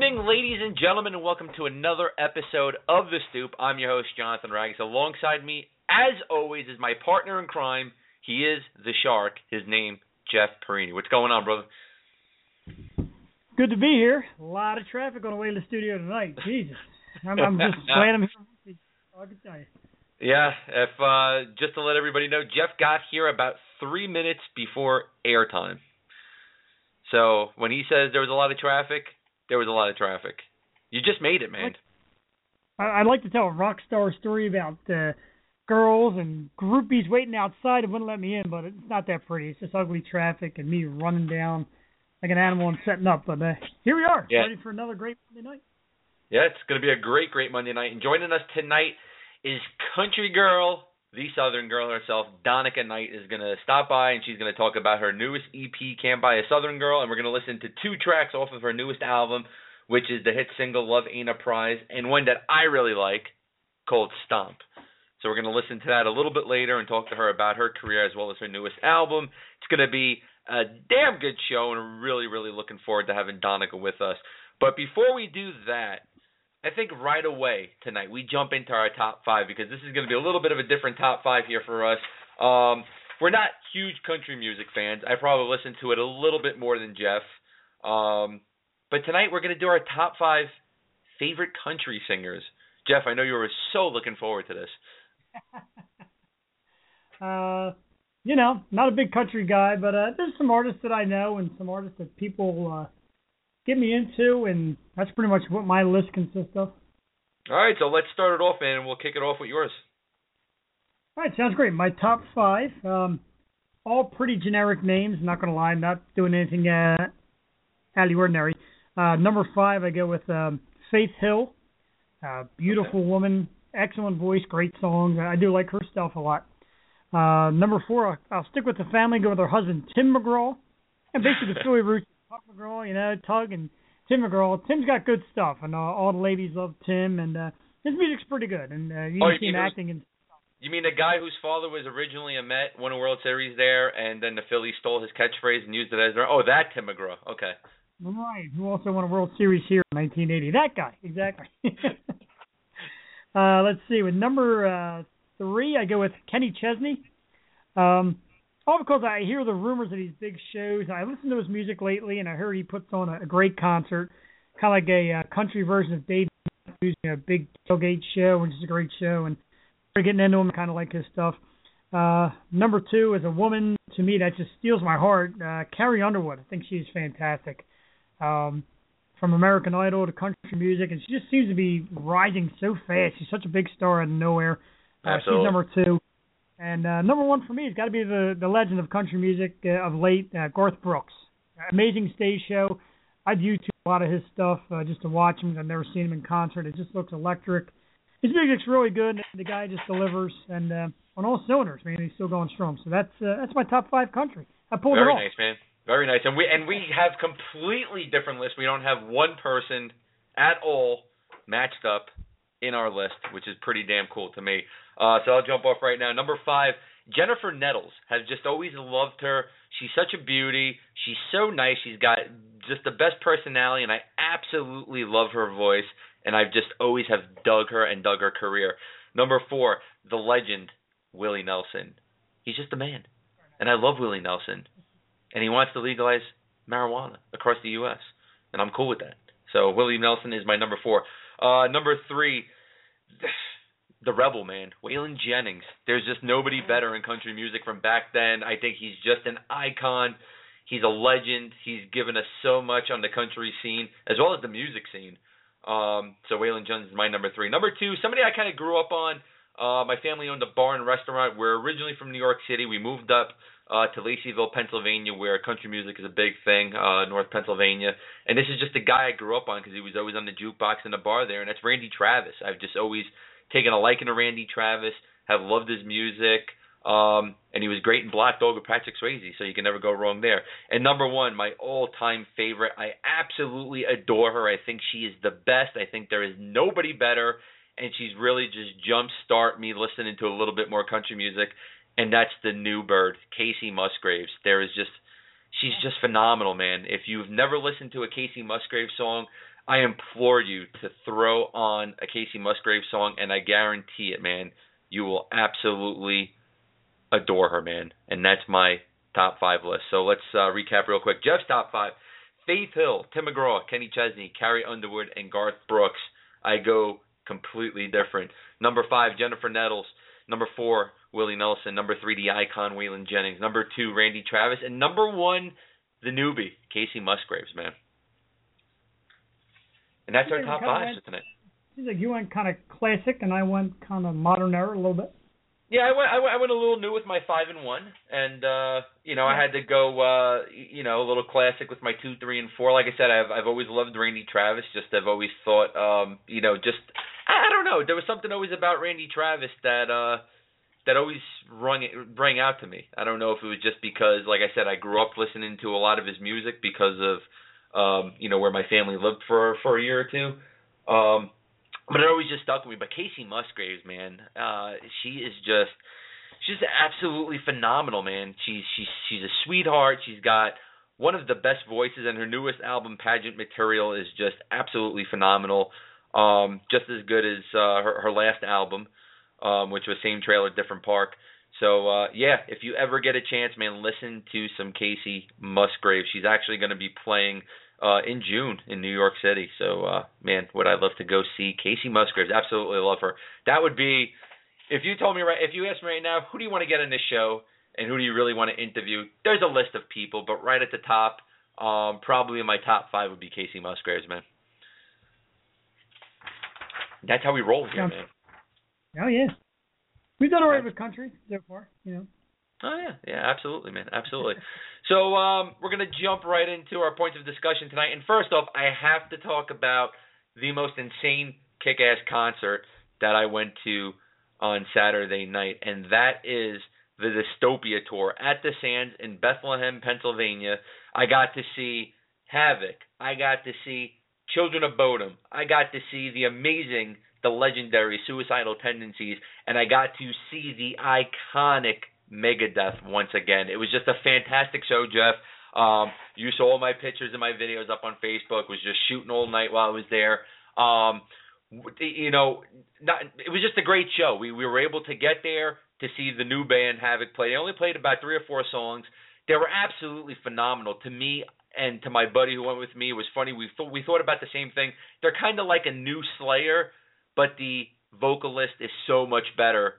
Good evening, ladies and gentlemen, and welcome to another episode of The Stoop. I'm your host, Jonathan Rags. Alongside me, as always, is my partner in crime. He is the Shark. His name, Jeff Perini. What's going on, brother? Good to be here. A lot of traffic on the way to the studio tonight. Jesus. I'm, I'm just glad I'm here. I can tell you. Yeah, if uh, just to let everybody know, Jeff got here about three minutes before airtime. So when he says there was a lot of traffic, there was a lot of traffic. You just made it, man. I'd like to tell a rock star story about uh, girls and groupies waiting outside and wouldn't let me in, but it's not that pretty. It's just ugly traffic and me running down like an animal and setting up. But uh, here we are, Yeah. ready for another great Monday night. Yeah, it's going to be a great, great Monday night. And joining us tonight is country girl, the Southern girl herself, Donica Knight, is going to stop by and she's going to talk about her newest EP, Can't Buy a Southern Girl. And we're going to listen to two tracks off of her newest album, which is the hit single Love Ain't a Prize, and one that I really like called Stomp. So we're going to listen to that a little bit later and talk to her about her career as well as her newest album. It's going to be a damn good show, and we're really, really looking forward to having Donica with us. But before we do that, I think right away tonight we jump into our top five because this is going to be a little bit of a different top five here for us. Um, we're not huge country music fans. I probably listen to it a little bit more than Jeff. Um, but tonight we're going to do our top five favorite country singers. Jeff, I know you were so looking forward to this. Uh, you know, not a big country guy, but uh, there's some artists that I know and some artists that people uh, get me into, and that's pretty much what my list consists of. All right, so let's start it off, man, and we'll kick it off with yours. All right, sounds great. My top five, um, all pretty generic names. Not gonna lie, I'm not doing anything uh, out of the ordinary. Uh, number five, I go with um, Faith Hill. Uh, beautiful woman, excellent voice, great songs. I do like her stuff a lot. Uh, number four, I'll, I'll stick with the family. Go with her husband, Tim McGraw, and basically the Philly roots. Puck McGraw, you know, Tug and Tim McGraw. Tim's got good stuff, and uh, all the ladies love Tim, and uh, his music's pretty good. And uh, you Oh, see him mean acting in You mean the guy whose father was originally a Met, won a World Series there, and then the Phillies stole his catchphrase and used it as their? Oh, that Tim McGraw. Okay. Right, who also won a World Series here in 1980. That guy, exactly. uh, let's see. With number uh, three, I go with Kenny Chesney. Um, all because I hear the rumors of these big shows. I listened to his music lately, and I heard he puts on a, a great concert, kind of like a uh, country version of Dave you know, a big tailgate show, which is a great show. And we're getting into him, kind of like his stuff. Uh, number two is a woman to me that just steals my heart. Uh, Carrie Underwood. I think she's fantastic. Um, from American Idol to country music, and she just seems to be rising so fast. She's such a big star out of nowhere. Uh, she's number two. And uh, number one for me has got to be the the legend of country music uh, of late, uh, Garth Brooks. Amazing stage show. I'd YouTube a lot of his stuff uh, just to watch him. I've never seen him in concert. It just looks electric. His music's really good. The guy just delivers, and uh, on all cylinders, man. He's still going strong. So that's uh, that's my top five country. I pulled Very it off. Very nice, man. Very nice. And we and we have completely different lists. We don't have one person at all matched up in our list, which is pretty damn cool to me. Uh, so I'll jump off right now. Number five, Jennifer Nettles. Have just always loved her. She's such a beauty. She's so nice. She's got just the best personality, and I absolutely love her voice. And I've just always have dug her and dug her career. Number four, the legend Willie Nelson. He's just a man, and I love Willie Nelson, and he wants to legalize marijuana across the U.S. and I'm cool with that. So Willie Nelson is my number four. Uh, number three, the Rebel man, Waylon Jennings. There's just nobody better in country music from back then. I think he's just an icon. He's a legend. He's given us so much on the country scene as well as the music scene. Um, so Waylon Jennings is my number three. Number two, somebody I kind of grew up on. Uh, my family owned a bar and restaurant. We're originally from New York City. We moved up uh, to Laceyville, Pennsylvania, where country music is a big thing, uh, North Pennsylvania. And this is just a guy I grew up on because he was always on the jukebox in the bar there, and that's Randy Travis. I've just always taken a liking to Randy Travis, have loved his music. Um, and he was great in Black Dog with Patrick Swayze, so you can never go wrong there. And number one, my all-time favorite. I absolutely adore her. I think she is the best. I think there is nobody better, and she's really just jump-start me listening to a little bit more country music. And that's the new bird, Kacey Musgraves. There is just, she's just phenomenal, man. If you've never listened to a Kacey Musgraves song, I implore you to throw on a Kacey Musgrave song, and I guarantee it, man, you will absolutely adore her, man. And that's my top five list. So let's uh, recap real quick. Jeff's top five: Faith Hill, Tim McGraw, Kenny Chesney, Carrie Underwood, and Garth Brooks. I go completely different. Number five, Jennifer Nettles. Number four, Willie Nelson. Number three, the icon Waylon Jennings. Number two, Randy Travis. And number one, the newbie, Kacey Musgraves, man. And that's our top five for tonight. Seems like you went kind of classic, and I went kind of modern era a little bit. Yeah, I went, I went I went a little new with my five and one, and uh, you know I had to go uh, you know a little classic with my two, three, and four. Like I said, I've I've always loved Randy Travis. Just I've always thought um, you know just I, I don't know there was something always about Randy Travis that uh, that always rung rang out to me. I don't know if it was just because like I said I grew up listening to a lot of his music because of um, you know where my family lived for for a year or two. Um, but it always just stuck with me. But Kacey Musgraves, man, uh, she is just she's absolutely phenomenal, man. She's she's she's a sweetheart. She's got one of the best voices, and her newest album, Pageant Material, is just absolutely phenomenal. Um, just as good as uh, her her last album, um, which was Same Trailer, Different Park. So uh, yeah, if you ever get a chance, man, listen to some Kacey Musgraves. She's actually going to be playing uh, in June in New York City. So, uh, man, would I love to go see Kacey Musgraves? Absolutely love her. That would be, if you told me right, if you asked me right now, who do you want to get on this show and who do you really want to interview? There's a list of people, but right at the top, um, probably in my top five would be Kacey Musgraves, man. That's how we roll here, man. Oh yeah, we've done alright with country so far, you know. Oh yeah, yeah, absolutely, man, absolutely. so um, we're gonna jump right into our points of discussion tonight. And first off, I have to talk about the most insane kick-ass concert that I went to on Saturday night, and that is the Dystopia tour at the Sands in Bethlehem, Pennsylvania. I got to see Havok. I got to see Children of Bodom. I got to see the amazing, the legendary Suicidal Tendencies, and I got to see the iconic Megadeth once again. It was just a fantastic show, Jeff. Um, you saw all my pictures and my videos up on Facebook. Was just shooting all night while I was there. Um, you know, not, it was just a great show. We we were able to get there to see the new band Havok play. They only played about three or four songs. They were absolutely phenomenal to me and to my buddy who went with me. It was funny. We thought we thought about the same thing. They're kind of like a new Slayer, but the vocalist is so much better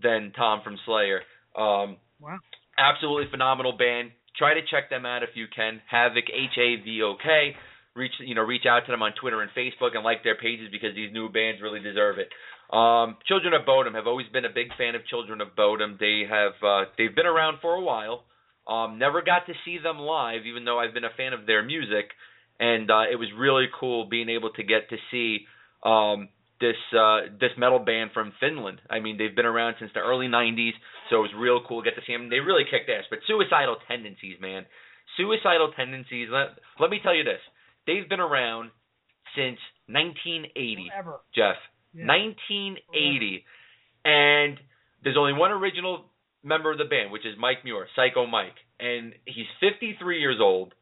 than Tom from Slayer. Um, wow. Absolutely phenomenal band. Try to check them out if you can. Havok H A V O K. Reach you know reach out to them on Twitter and Facebook and like their pages because these new bands really deserve it. Um, Children of Bodom have always been a big fan of Children of Bodom. They have uh, they've been around for a while. Um, never got to see them live, even though I've been a fan of their music, and uh, it was really cool being able to get to see um, this uh, this metal band from Finland. I mean, they've been around since the early '90s, so it was real cool to get to see them. They really kicked ass. But Suicidal Tendencies, man, Suicidal Tendencies. Let, let me tell you this: they've been around since 1980. Forever. Jeff, Yeah. 1980, and there's only one original member of the band, which is Mike Muir, Psycho Mike, and he's 53 years old.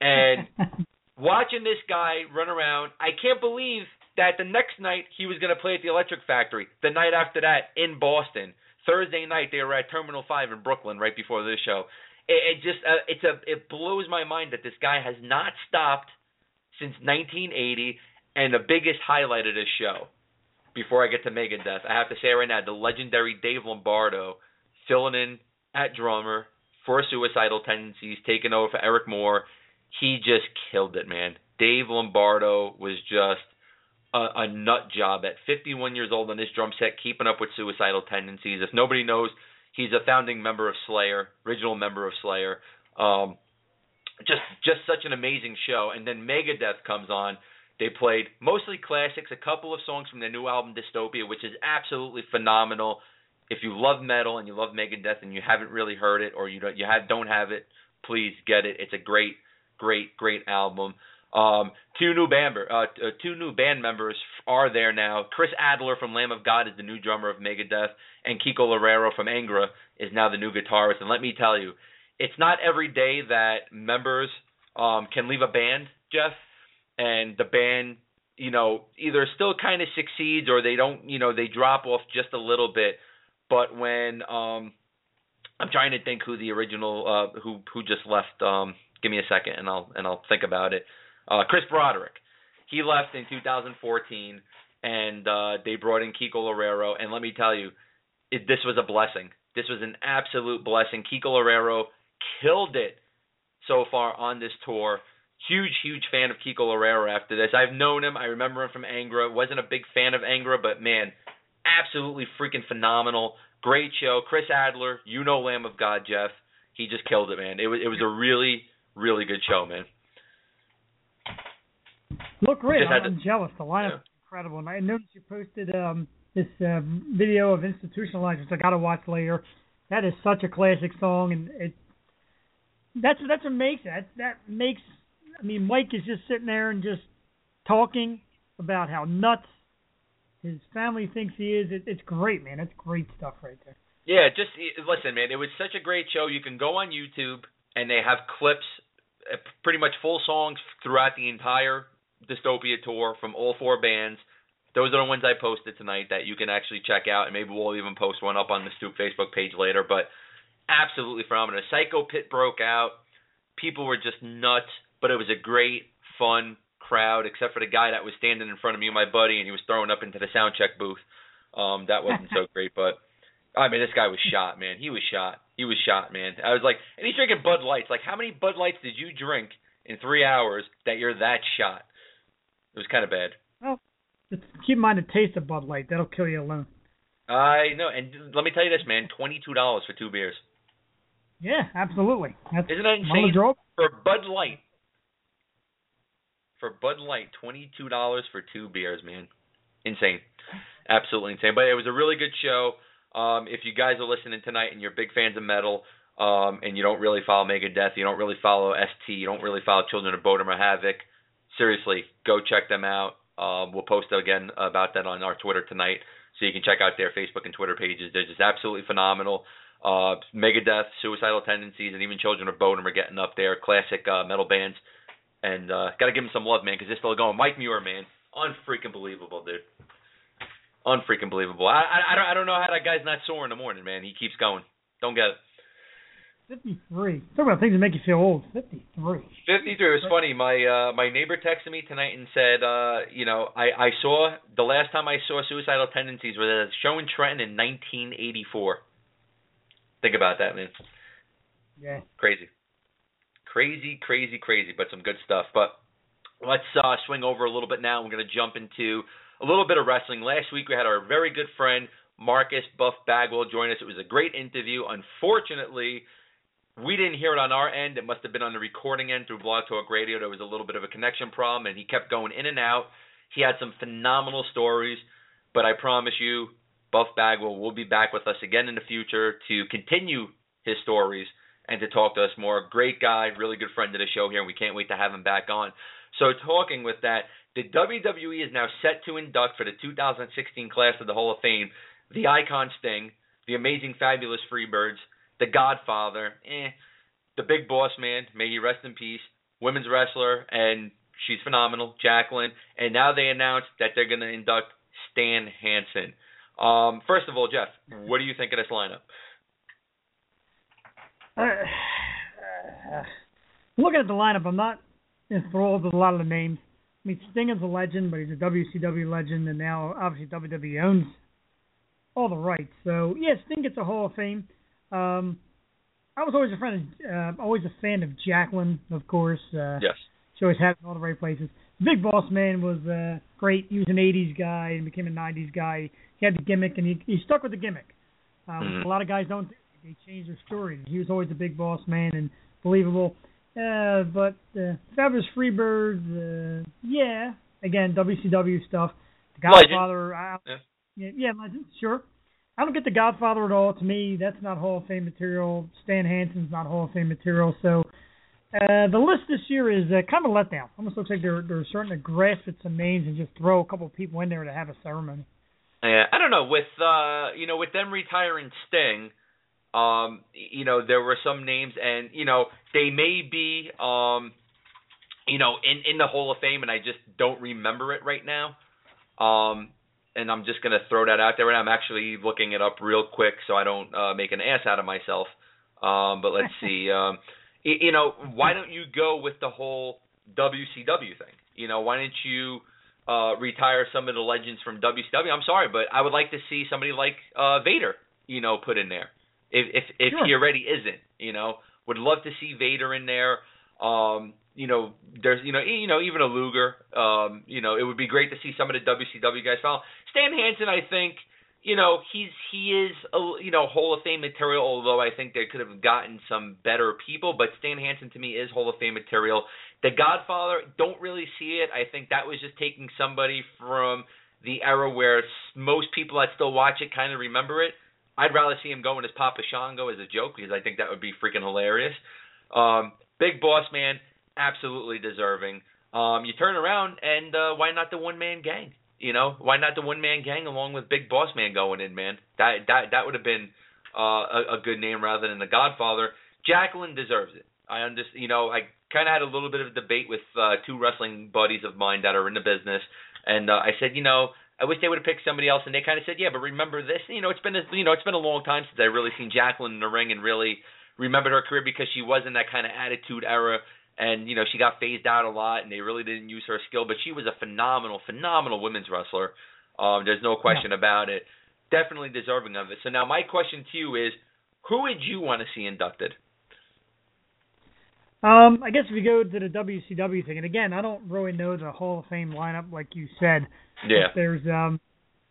And watching this guy run around, I can't believe that the next night he was going to play at the Electric Factory. The night after that in Boston. Thursday night they were at Terminal Five in Brooklyn right before this show. It, it just uh, it's a it blows my mind that this guy has not stopped since 1980. And the biggest highlight of this show, before I get to Megadeth, I have to say right now, the legendary Dave Lombardo filling in at drummer for Suicidal Tendencies, taking over for Eric Moore. He just killed it, man. Dave Lombardo was just a, a nut job at 51 years old on this drum set, keeping up with Suicidal Tendencies. If nobody knows, he's a founding member of Slayer, original member of Slayer. Um, just just such an amazing show. And then Megadeth comes on. They played mostly classics, a couple of songs from their new album Dystopia, which is absolutely phenomenal. If you love metal and you love Megadeth and you haven't really heard it or you don't you have don't have it, please get it. It's a great, great, great album. Um, two new band uh, uh, two new band members are there now. Chris Adler from Lamb of God is the new drummer of Megadeth, and Kiko Loureiro from Angra is now the new guitarist. And let me tell you, it's not every day that members um, can leave a band, Jeff, and the band, you know, either still kind of succeeds or they don't, you know, they drop off just a little bit. But when um, I'm trying to think who the original uh, who who just left. Um, give me a second, and I'll and I'll think about it. Uh, Chris Broderick, he left in 2014, and uh, they brought in Kiko Loureiro. And let me tell you, it, this was a blessing. This was an absolute blessing. Kiko Loureiro killed it so far on this tour. Huge, huge fan of Kiko Loureiro after this. I've known him. I remember him from Angra. Wasn't a big fan of Angra, but man, absolutely freaking phenomenal. Great show. Chris Adler, you know Lamb of God, Jeff. He just killed it, man. It was it was a really, really good show, man. Look great. I'm to, jealous. The lineup yeah. is incredible. And I noticed you posted um, this uh, video of Institutionalized, which I got to watch later. That is such a classic song, and it that's that's what makes that that makes. I mean, Mike is just sitting there and just talking about how nuts his family thinks he is. It, it's great, man. It's great stuff right there. Yeah, just listen, man. It was such a great show. You can go on YouTube and they have clips, uh, pretty much full songs throughout the entire Dystopia tour from all four bands. Those are the ones I posted tonight that you can actually check out, and maybe we'll even post one up on the Stoop Facebook page later. But absolutely phenomenal. Psycho Pit broke out. People were just nuts, but it was a great, fun crowd, except for the guy that was standing in front of me and my buddy, and he was throwing up into the sound check booth. Um, that wasn't so great, but I mean, this guy was shot, man. He was shot. He was shot, man. I was like, and he's drinking Bud Lights. Like, how many Bud Lights did you drink in three hours that you're that shot? It was kind of bad. Well, keep in mind the taste of Bud Light. That'll kill you alone. I know, and let me tell you this, man. Twenty-two dollars for two beers. Yeah, absolutely. That's Isn't that insane? For Bud Light. For Bud Light, twenty-two dollars for two beers, man. Insane, absolutely insane. But it was a really good show. Um, if you guys are listening tonight and you're big fans of metal, um, and you don't really follow Megadeth, you don't really follow ST, you don't really follow Children of Bodom or Havok, seriously, go check them out. Um, we'll post again about that on our Twitter tonight, so you can check out their Facebook and Twitter pages. They're just absolutely phenomenal. Uh, Megadeth, Suicidal Tendencies, and even Children of Bodom are getting up there. Classic uh, metal bands, and uh, gotta give them some love, man, because they're still going. Mike Muir, man, unfreaking believable, dude. Unfreaking believable. I, I I don't I don't know how that guy's not sore in the morning, man. He keeps going. Don't get it. 53. Talk about things that make you feel old. 53. 53. It was funny. My uh my neighbor texted me tonight and said, uh, you know, I I saw the last time I saw Suicidal Tendencies was at a show in Trenton in 1984. Think about that, man. Yeah. Crazy. Crazy, crazy, crazy, but some good stuff. But let's uh swing over a little bit now. We're going to jump into a little bit of wrestling. Last week we had our very good friend Marcus Buff Bagwell join us. It was a great interview. Unfortunately, we didn't hear it on our end. It must have been on the recording end through Blog Talk Radio. There was a little bit of a connection problem, and he kept going in and out. He had some phenomenal stories, but I promise you, Buff Bagwell will be back with us again in the future to continue his stories and to talk to us more. Great guy, really good friend of the show here, and we can't wait to have him back on. So, talking with that, the WWE is now set to induct for the 2016 class of the Hall of Fame the Icon Sting, the Amazing Fabulous Freebirds, the Godfather, eh, the Big Boss Man, may he rest in peace, women's wrestler, and she's phenomenal, Jacqueline. And now they announced that they're going to induct Stan Hansen. Um, first of all, Jeff, what do you think of this lineup? Uh, uh, looking at the lineup, I'm not enthralled with a lot of the names. I mean, Sting is a legend, but he's a WCW legend, and now obviously WWE owns all the rights. So, yeah, Sting gets a Hall of Fame. Um, I was always a friend, of, uh, always a fan of Jacqueline, of course. Uh, yes. She always had it in all the right places. Big Boss Man was uh, great. He was an '80s guy and became a '90s guy. He had the gimmick, and he he stuck with the gimmick. Uh, Mhm. A lot of guys don't. They change their story. He was always a big boss man and believable. Uh, but uh, Fabulous Freebird, uh, yeah, again WCW stuff. The Legend. Godfather, I, Yeah. yeah, yeah, Legend, sure. I don't get the Godfather at all. To me, that's not Hall of Fame material. Stan Hansen's not Hall of Fame material. So uh, the list this year is uh, kind of a letdown. Almost looks like they're they're starting to grasp at some names and just throw a couple of people in there to have a ceremony. Yeah, I don't know with uh you know with them retiring Sting, um you know there were some names and you know they may be um you know in in the Hall of Fame and I just don't remember it right now. Um and I'm just going to throw that out there and I'm actually looking it up real quick so I don't uh make an ass out of myself. Um but let's see um y- you know why don't you go with the whole WCW thing? You know, why don't you uh, retire some of the legends from WCW. I'm sorry, but I would like to see somebody like uh, Vader, you know, put in there. If if if Sure. he already isn't, you know, would love to see Vader in there. Um, you know, there's you know you know even a Luger. Um, you know, it would be great to see some of the WCW guys follow. Stan Hansen, I think, you know, he's he is a you know Hall of Fame material. Although I think they could have gotten some better people, but Stan Hansen to me is Hall of Fame material. The Godfather, don't really see it. I think that was just taking somebody from the era where most people that still watch it kind of remember it. I'd rather see him going as Papa Shango as a joke because I think that would be freaking hilarious. Um, Big Boss Man, absolutely deserving. Um, you turn around and uh, why not the one man gang? You know, why not the one man gang along with Big Boss Man going in, man? That that that would have been uh, a, a good name rather than the Godfather. Jacqueline deserves it. I understand. You know, I kind of had a little bit of a debate with uh, two wrestling buddies of mine that are in the business, and uh, I said, you know, I wish they would have picked somebody else, and they kind of said, yeah, but remember this. You know, it's been a, you know it's been a long time since I really seen Jacqueline in the ring and really remembered her career because she was in that kind of attitude era. And you know she got phased out a lot, and they really didn't use her skill. But she was a phenomenal, phenomenal women's wrestler. Um, there's no question about it. Definitely deserving of it. So now my question to you is, who would you want to see inducted? Um, I guess if you go to the WCW thing, and again, I don't really know the Hall of Fame lineup like you said. Yeah. But There's um,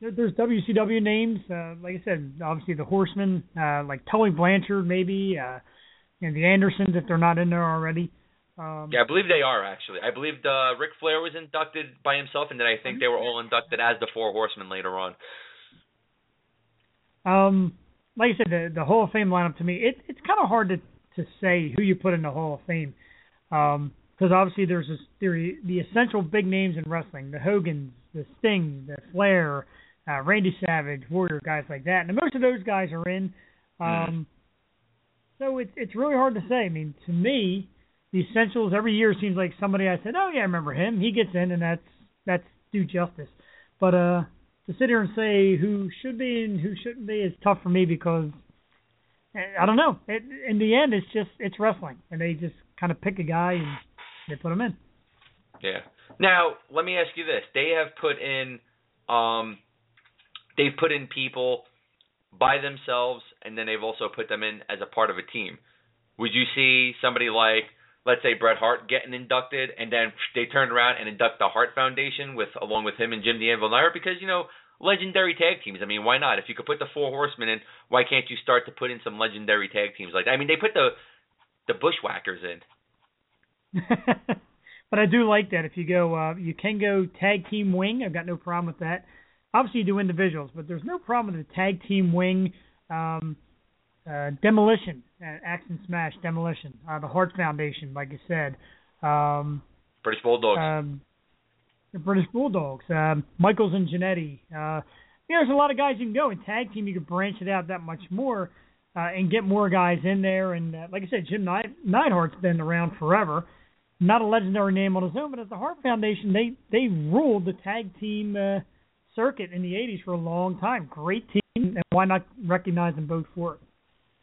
there, there's WCW names. Uh, like I said, obviously the Horsemen, uh, like Tully Blanchard, maybe, uh, and the Andersons if they're not in there already. Um, Yeah, I believe they are actually. I believe uh, Ric Flair was inducted by himself, and then I think they were all inducted as the Four Horsemen later on. Um, like I said, the the Hall of Fame lineup to me, it it's kind of hard to to say who you put in the Hall of Fame, because obviously there's this theory, the essential big names in wrestling, the Hogans, the Sting, the Flair, uh, Randy Savage, Warrior, guys like that, and most of those guys are in. Um, so it's it's really hard to say. I mean, to me, the essentials every year seems like somebody I said, oh yeah, I remember him. He gets in, and that's that's due justice. But uh, to sit here and say who should be and who shouldn't be is tough for me because eh, I don't know. It, in the end, it's just it's wrestling, and they just kind of pick a guy and they put him in. Yeah. Now, let me ask you this: They have put in, um, they've put in people by themselves, and then they've also put them in as a part of a team. Would you see somebody like, let's say, Bret Hart getting inducted, and then they turn around and induct the Hart Foundation with along with him and Jim the Anvil Nair? Because you know, legendary tag teams. I mean, why not? If you could put the Four Horsemen in, why can't you start to put in some legendary tag teams like that? I mean, they put the the Bushwhackers in. but I do like that. If you go, uh, you can go tag team wing. I've got no problem with that. Obviously, you do individuals, but there's no problem with the tag team wing. Um, uh, demolition, uh, Axe and Smash, demolition. Uh, the Hart Foundation, like I said. Um, British Bulldogs. um, the British Bulldogs, um, Michaels and Jannetty. Uh, you know, there's a lot of guys you can go in tag team. You can branch it out that much more uh, and get more guys in there. And uh, like I said, Jim Neid- Neidhart's been around forever. Not a legendary name on his own, but at the Hart Foundation, they they ruled the tag team uh, circuit in the '80s for a long time. Great team, and why not recognize them both for it?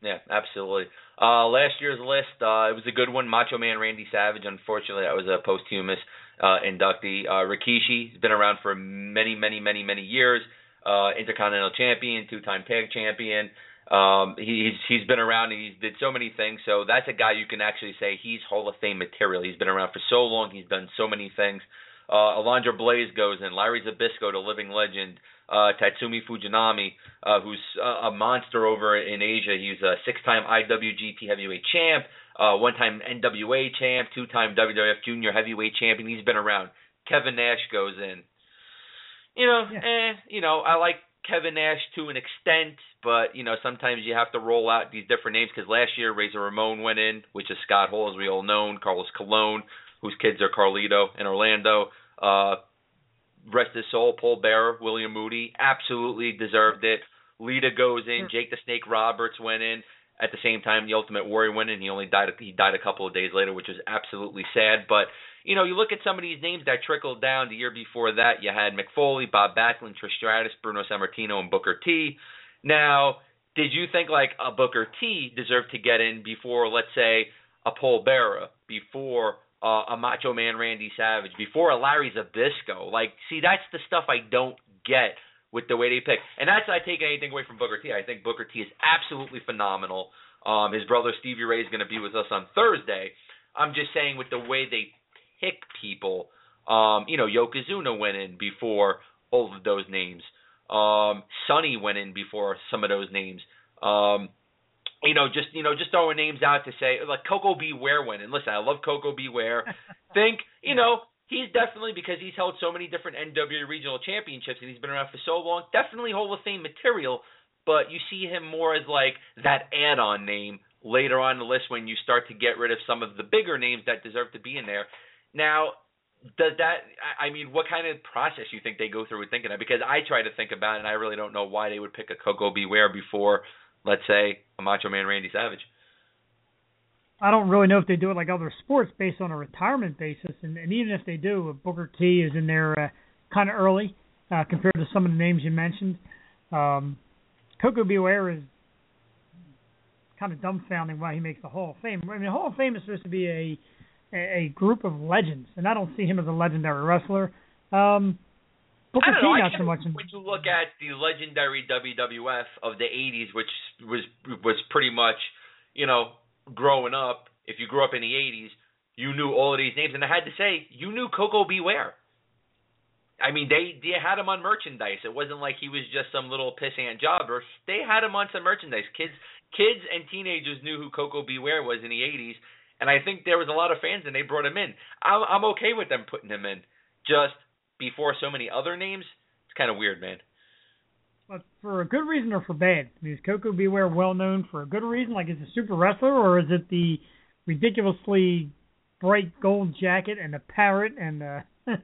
Yeah, absolutely. Uh, last year's list, uh, it was a good one. Macho Man Randy Savage. Unfortunately, that was a posthumous uh, inductee. Uh, Rikishi has been around for many, many, many, many years. Uh, Intercontinental Champion, two-time Tag Champion. Um, he, he's he's been around. And he's did so many things. So that's a guy you can actually say he's Hall of Fame material. He's been around for so long. He's done so many things. Uh, Alundra Blaze goes in. Larry Zbyszko, the living legend. Uh, Tatsumi Fujinami, uh, who's a, a monster over in Asia. He's a six-time IWGP Heavyweight Champ, uh, one-time NWA Champ, two-time WWF Junior Heavyweight Champion. He's been around. Kevin Nash goes in. You know, Yeah. eh, you know, I like Kevin Nash to an extent, but you know, sometimes you have to roll out these different names because last year Razor Ramon went in, which is Scott Hall, as we all know, Carlos Colon, whose kids are Carlito and Orlando. Uh, rest his soul, Paul Bearer, William Moody, absolutely deserved it. Lita goes in, Jake the Snake Roberts went in. At the same time, the Ultimate Warrior went in. He only died. He died a couple of days later, which was absolutely sad. But you know, you look at some of these names that trickled down. The year before that, you had Mick Foley, Bob Backlund, Trish Stratus, Bruno Sammartino, and Booker T. Now, did you think like a Booker T deserved to get in before, let's say, a Paul Bearer, before uh, a Macho Man Randy Savage, before a Larry Zbyszko? Like, see, that's the stuff I don't get with the way they pick. And that's not taking anything away from Booker T. I think Booker T is absolutely phenomenal. Um, his brother Stevie Ray is going to be with us on Thursday. I'm just saying with the way they pick people. Um, you know, Yokozuna went in before all of those names. Um, Sonny went in before some of those names. Um, you know, just you know, just throwing names out to say like Koko B. Ware went in. Listen, I love Koko B. Ware. Think, you know, he's definitely because he's held so many different NWA regional championships and he's been around for so long, definitely Hall of Fame material. But you see him more as like that add-on name later on the list when you start to get rid of some of the bigger names that deserve to be in there. Now, does that? I I mean, what kind of process you think they go through with thinking that? Because I try to think about it, and I really don't know why they would pick a Koko B. Ware before, let's say, a Macho Man Randy Savage. I don't really know if they do it like other sports based on a retirement basis, and, and even if they do, Booker T is in there uh, kind of early uh, compared to some of the names you mentioned. Um, Koko B. Ware is kind of dumbfounding why he makes the Hall of Fame. I mean, the Hall of Fame is supposed to be a a, a group of legends, and I don't see him as a legendary wrestler. Um, Booker T know. Not so much. When you look at the legendary WWF of the '80s, which was was pretty much, you know, growing up. If you grew up in the '80s, you knew all of these names, and I had to say, you knew Koko B. Ware. I mean, they they had him on merchandise. It wasn't like he was just some little pissant jobber. They had him on some merchandise. Kids, kids, and teenagers knew who Koko B. Ware was in the '80s, and I think there was a lot of fans, and they brought him in. I'm I'm okay with them putting him in. Just before so many other names, it's kind of weird, man. but for a good reason or for bad? I mean, is Koko B. Ware well known for a good reason, like is a super wrestler, or is it the ridiculously bright gold jacket and the parrot and uh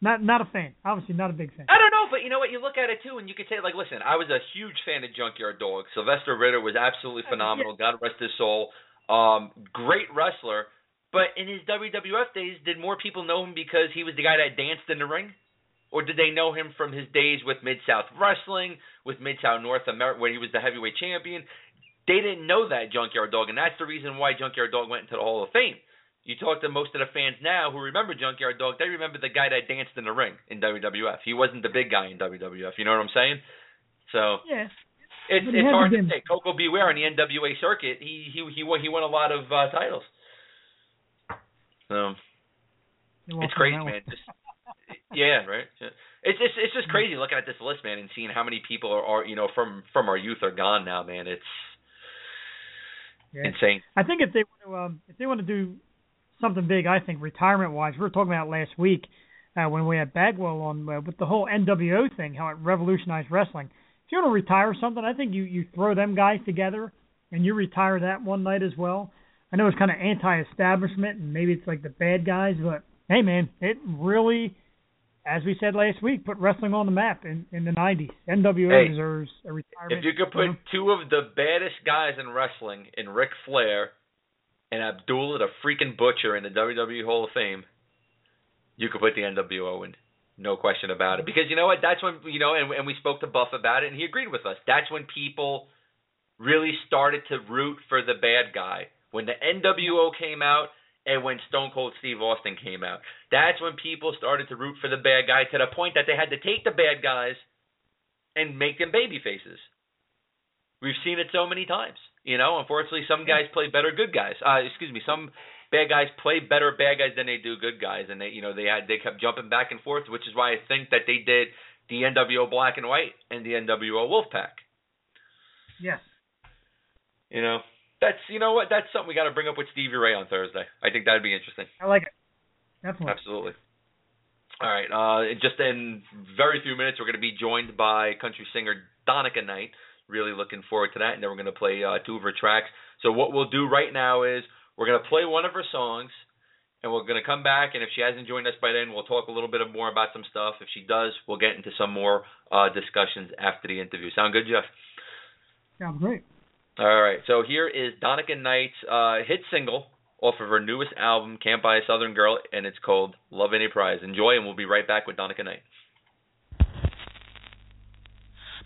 not not a fan. Obviously not a big fan. I don't know, but you know what? You look at it too, and you could say, like, listen, I was a huge fan of Junkyard Dog. Sylvester Ritter was absolutely phenomenal. God rest his soul. Um, great wrestler. But in his WWF days, did more people know him because he was the guy that danced in the ring? Or did they know him from his days with Mid South Wrestling, with Mid South North America, where he was the heavyweight champion? They didn't know that Junkyard Dog, and that's the reason why Junkyard Dog went into the Hall of Fame. You talk to most of the fans now who remember Junkyard Dog, they remember the guy that danced in the ring in WWF. He wasn't the big guy in WWF. You know what I'm saying? So Yeah. it's it's hard to say. Koko B. Ware on the NWA circuit, he he he won he won a lot of uh, titles. So it's crazy, man. Just, yeah, right. It's it's it's just crazy looking at this list, man, and seeing how many people are, are you know from from our youth are gone now, man. It's Yeah. insane. I think if they want to, um, if they want to do something big, I think retirement wise, we were talking about last week uh, when we had Bagwell on uh, with the whole NWO thing, how it revolutionized wrestling. If you want to retire something, I think you you throw them guys together and you retire that one night as well. I know it's kind of anti-establishment and maybe it's like the bad guys, but hey, man, it really, as we said last week, put wrestling on the map in in the '90s. NWO Hey, deserves a retirement. If you could put two of the baddest guys in wrestling in Ric Flair and Abdullah the freaking Butcher in the WWE Hall of Fame, you could put the NWO in. No question about it. Because you know what? That's when you know, and, and we spoke to Buff about it, and he agreed with us. That's when people really started to root for the bad guy. When the NWO came out and when Stone Cold Steve Austin came out. That's when people started to root for the bad guy to the point that they had to take the bad guys and make them baby faces. We've seen it so many times. You know, unfortunately, some guys play better good guys. Uh, excuse me, some bad guys play better bad guys than they do good guys, and they, you know, they had they kept jumping back and forth, which is why I think that they did the NWO Black and White and the NWO Wolfpack. Yes. You know, that's you know what that's something we got to bring up with Stevie Ray on Thursday. I think that'd be interesting. I like it. Definitely. Absolutely. All right. Uh, just in very few minutes, we're going to be joined by country singer Donica Knight. Really looking forward to that. And then we're going to play uh, two of her tracks. So what we'll do right now is we're going to play one of her songs, and we're going to come back. And if she hasn't joined us by then, we'll talk a little bit more about some stuff. If she does, we'll get into some more uh, discussions after the interview. Sound good, Jeff? Sounds great. All right. So here is Donica Knight's uh, hit single off of her newest album, Can't Buy a Southern Girl, and it's called Love Ain't a Prize. Enjoy, and we'll be right back with Donica Knight.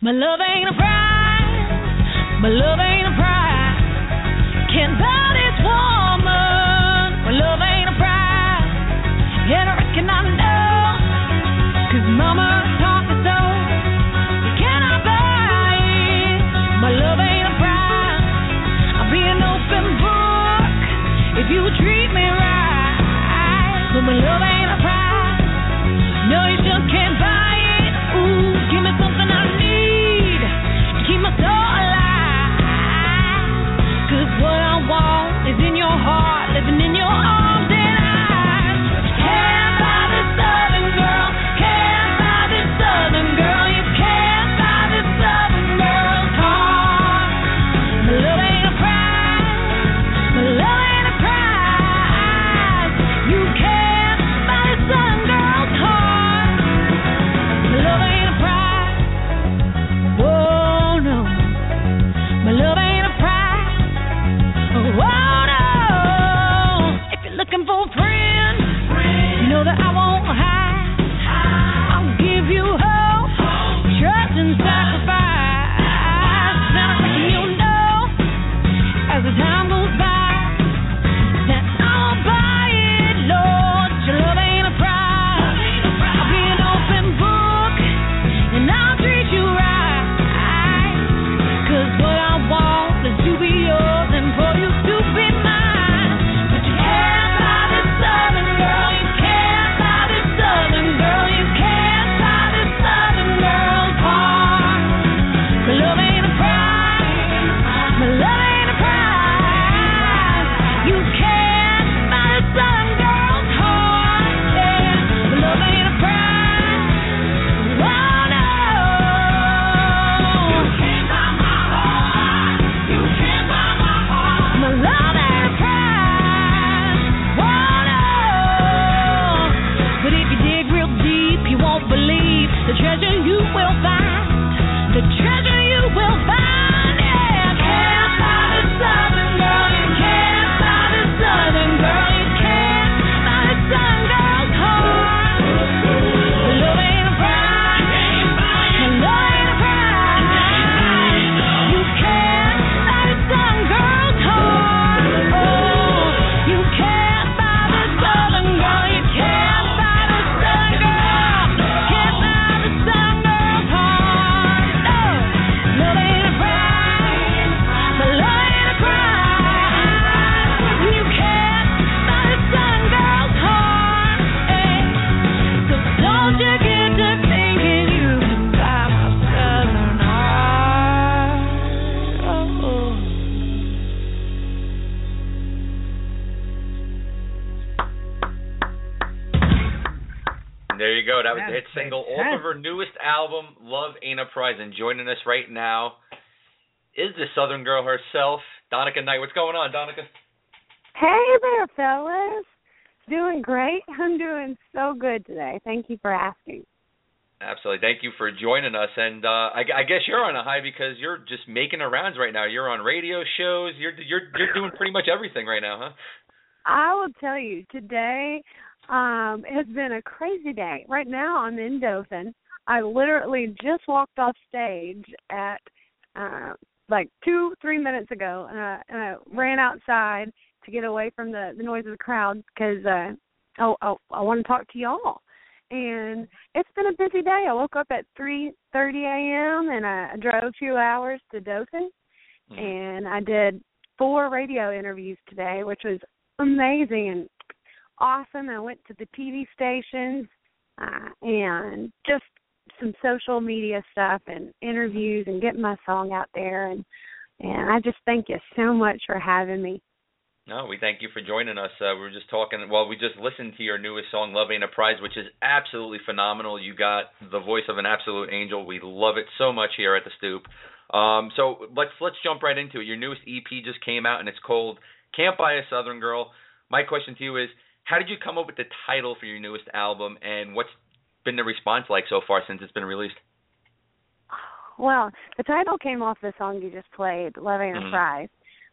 My love ain't a prize. My love ain't her newest album, Love Ain't a Prize. And joining us right now is the Southern girl herself, Donica Knight. What's going on, Donica? Hey there, fellas. Doing great. I'm doing so good today. Thank you for asking. Absolutely. Thank you for joining us. And uh, I, I guess you're on a high because you're just making the rounds right now. You're on radio shows. You're you're you're doing pretty much everything right now, huh? I will tell you, today um has been a crazy day. Right now I'm in Dothan. I literally just walked off stage at uh like two, three minutes ago and I, and I ran outside to get away from the, the noise of the crowd because uh oh, oh I want to talk to y'all. And it's been a busy day. I woke up at three thirty AM and I drove two hours to Dothan Mhm. and I did four radio interviews today, which was amazing and awesome. I went to the TV stations uh, and just some social media stuff and interviews and getting my song out there and and I just thank you so much for having me. No, we thank you for joining us. Uh, we were just talking. Well, we just listened to your newest song, "Love Ain't a Prize," which is absolutely phenomenal. You got the voice of an absolute angel. We love it so much here at the Stoop. Um, so let's let's jump right into it. Your newest EP just came out, and it's called "Can't Buy a Southern Girl." My question to you is, how did you come up with the title for your newest album, and what's been the response like so far since it's been released? Well, the title came off the song you just played, "Love Ain't Mhm. a Prize,"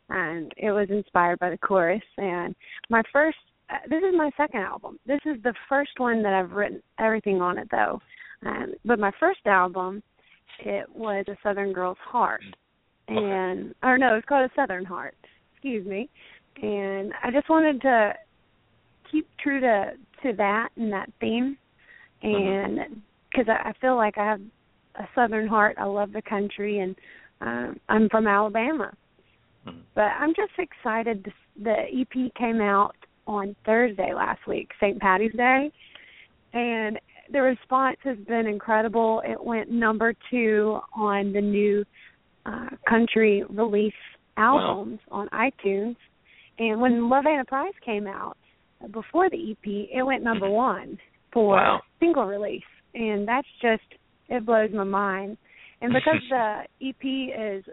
and it was inspired by the chorus. And my first, uh, this is my second album. This is the first one that I've written everything on it though. Um, but my first album, it was a Southern Girl's Heart, Okay. and or no, it's called a Southern Heart. Excuse me. And I just wanted to keep true to to that and that theme, and because I, I feel like I have a southern heart. I love the country, and um, I'm from Alabama. Mhm. But I'm just excited. The EP came out on Thursday last week, St. Patty's Day, and the response has been incredible. It went number two on the new uh, country release albums on iTunes, and when Love Ain't a Prize came out uh, before the EP, it went number one for Wow. single release, and that's just it blows my mind. And because the EP is,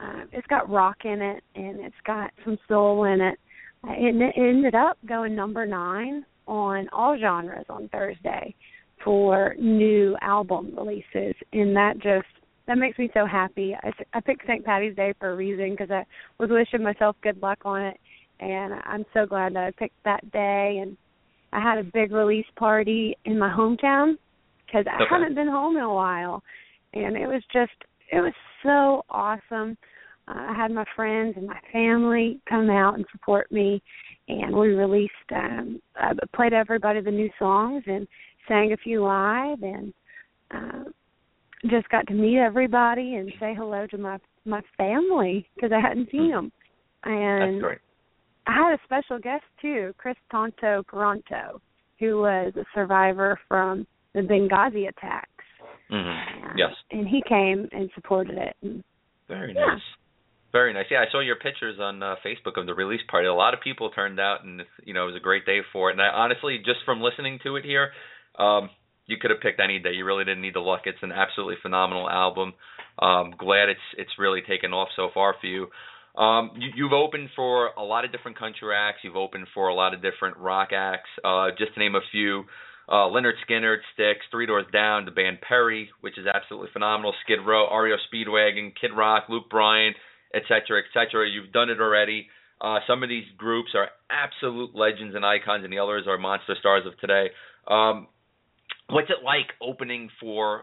uh, it's got rock in it and it's got some soul in it, it, it ended up going number nine on all genres on Thursday for new album releases, and that just that makes me so happy. I, I picked St. Patty's Day for a reason because I was wishing myself good luck on it, and I'm so glad that I picked that day. And I had a big release party in my hometown because I Okay. haven't been home in a while, and it was just it was so awesome. Uh, I had my friends and my family come out and support me, and we released. Um, I played everybody the new songs and sang a few live, and uh, just got to meet everybody and say hello to my my family because I hadn't seen them. And That's great. I had a special guest too, Kris Tanto Paronto, who was a survivor from the Benghazi attacks. hmm And, Yes. and he came and supported it. And Very Yeah. nice. Very nice. Yeah, I saw your pictures on uh, Facebook of the release party. A lot of people turned out, and you know it was a great day for it. And I honestly, just from listening to it here, um, you could have picked any day. You really didn't need the luck. It's an absolutely phenomenal album. Um, glad it's it's really taken off so far for you. Um, you, you've opened for a lot of different country acts. You've opened for a lot of different rock acts. Uh, just to name a few, uh, Lynyrd Skynyrd, Styx, Three Doors Down, the band Perry, which is absolutely phenomenal. Skid Row, REO Speedwagon, Kid Rock, Luke Bryan, etc., etc. You've done it already. Uh, some of these groups are absolute legends and icons, and the others are monster stars of today. Um, what's it like opening for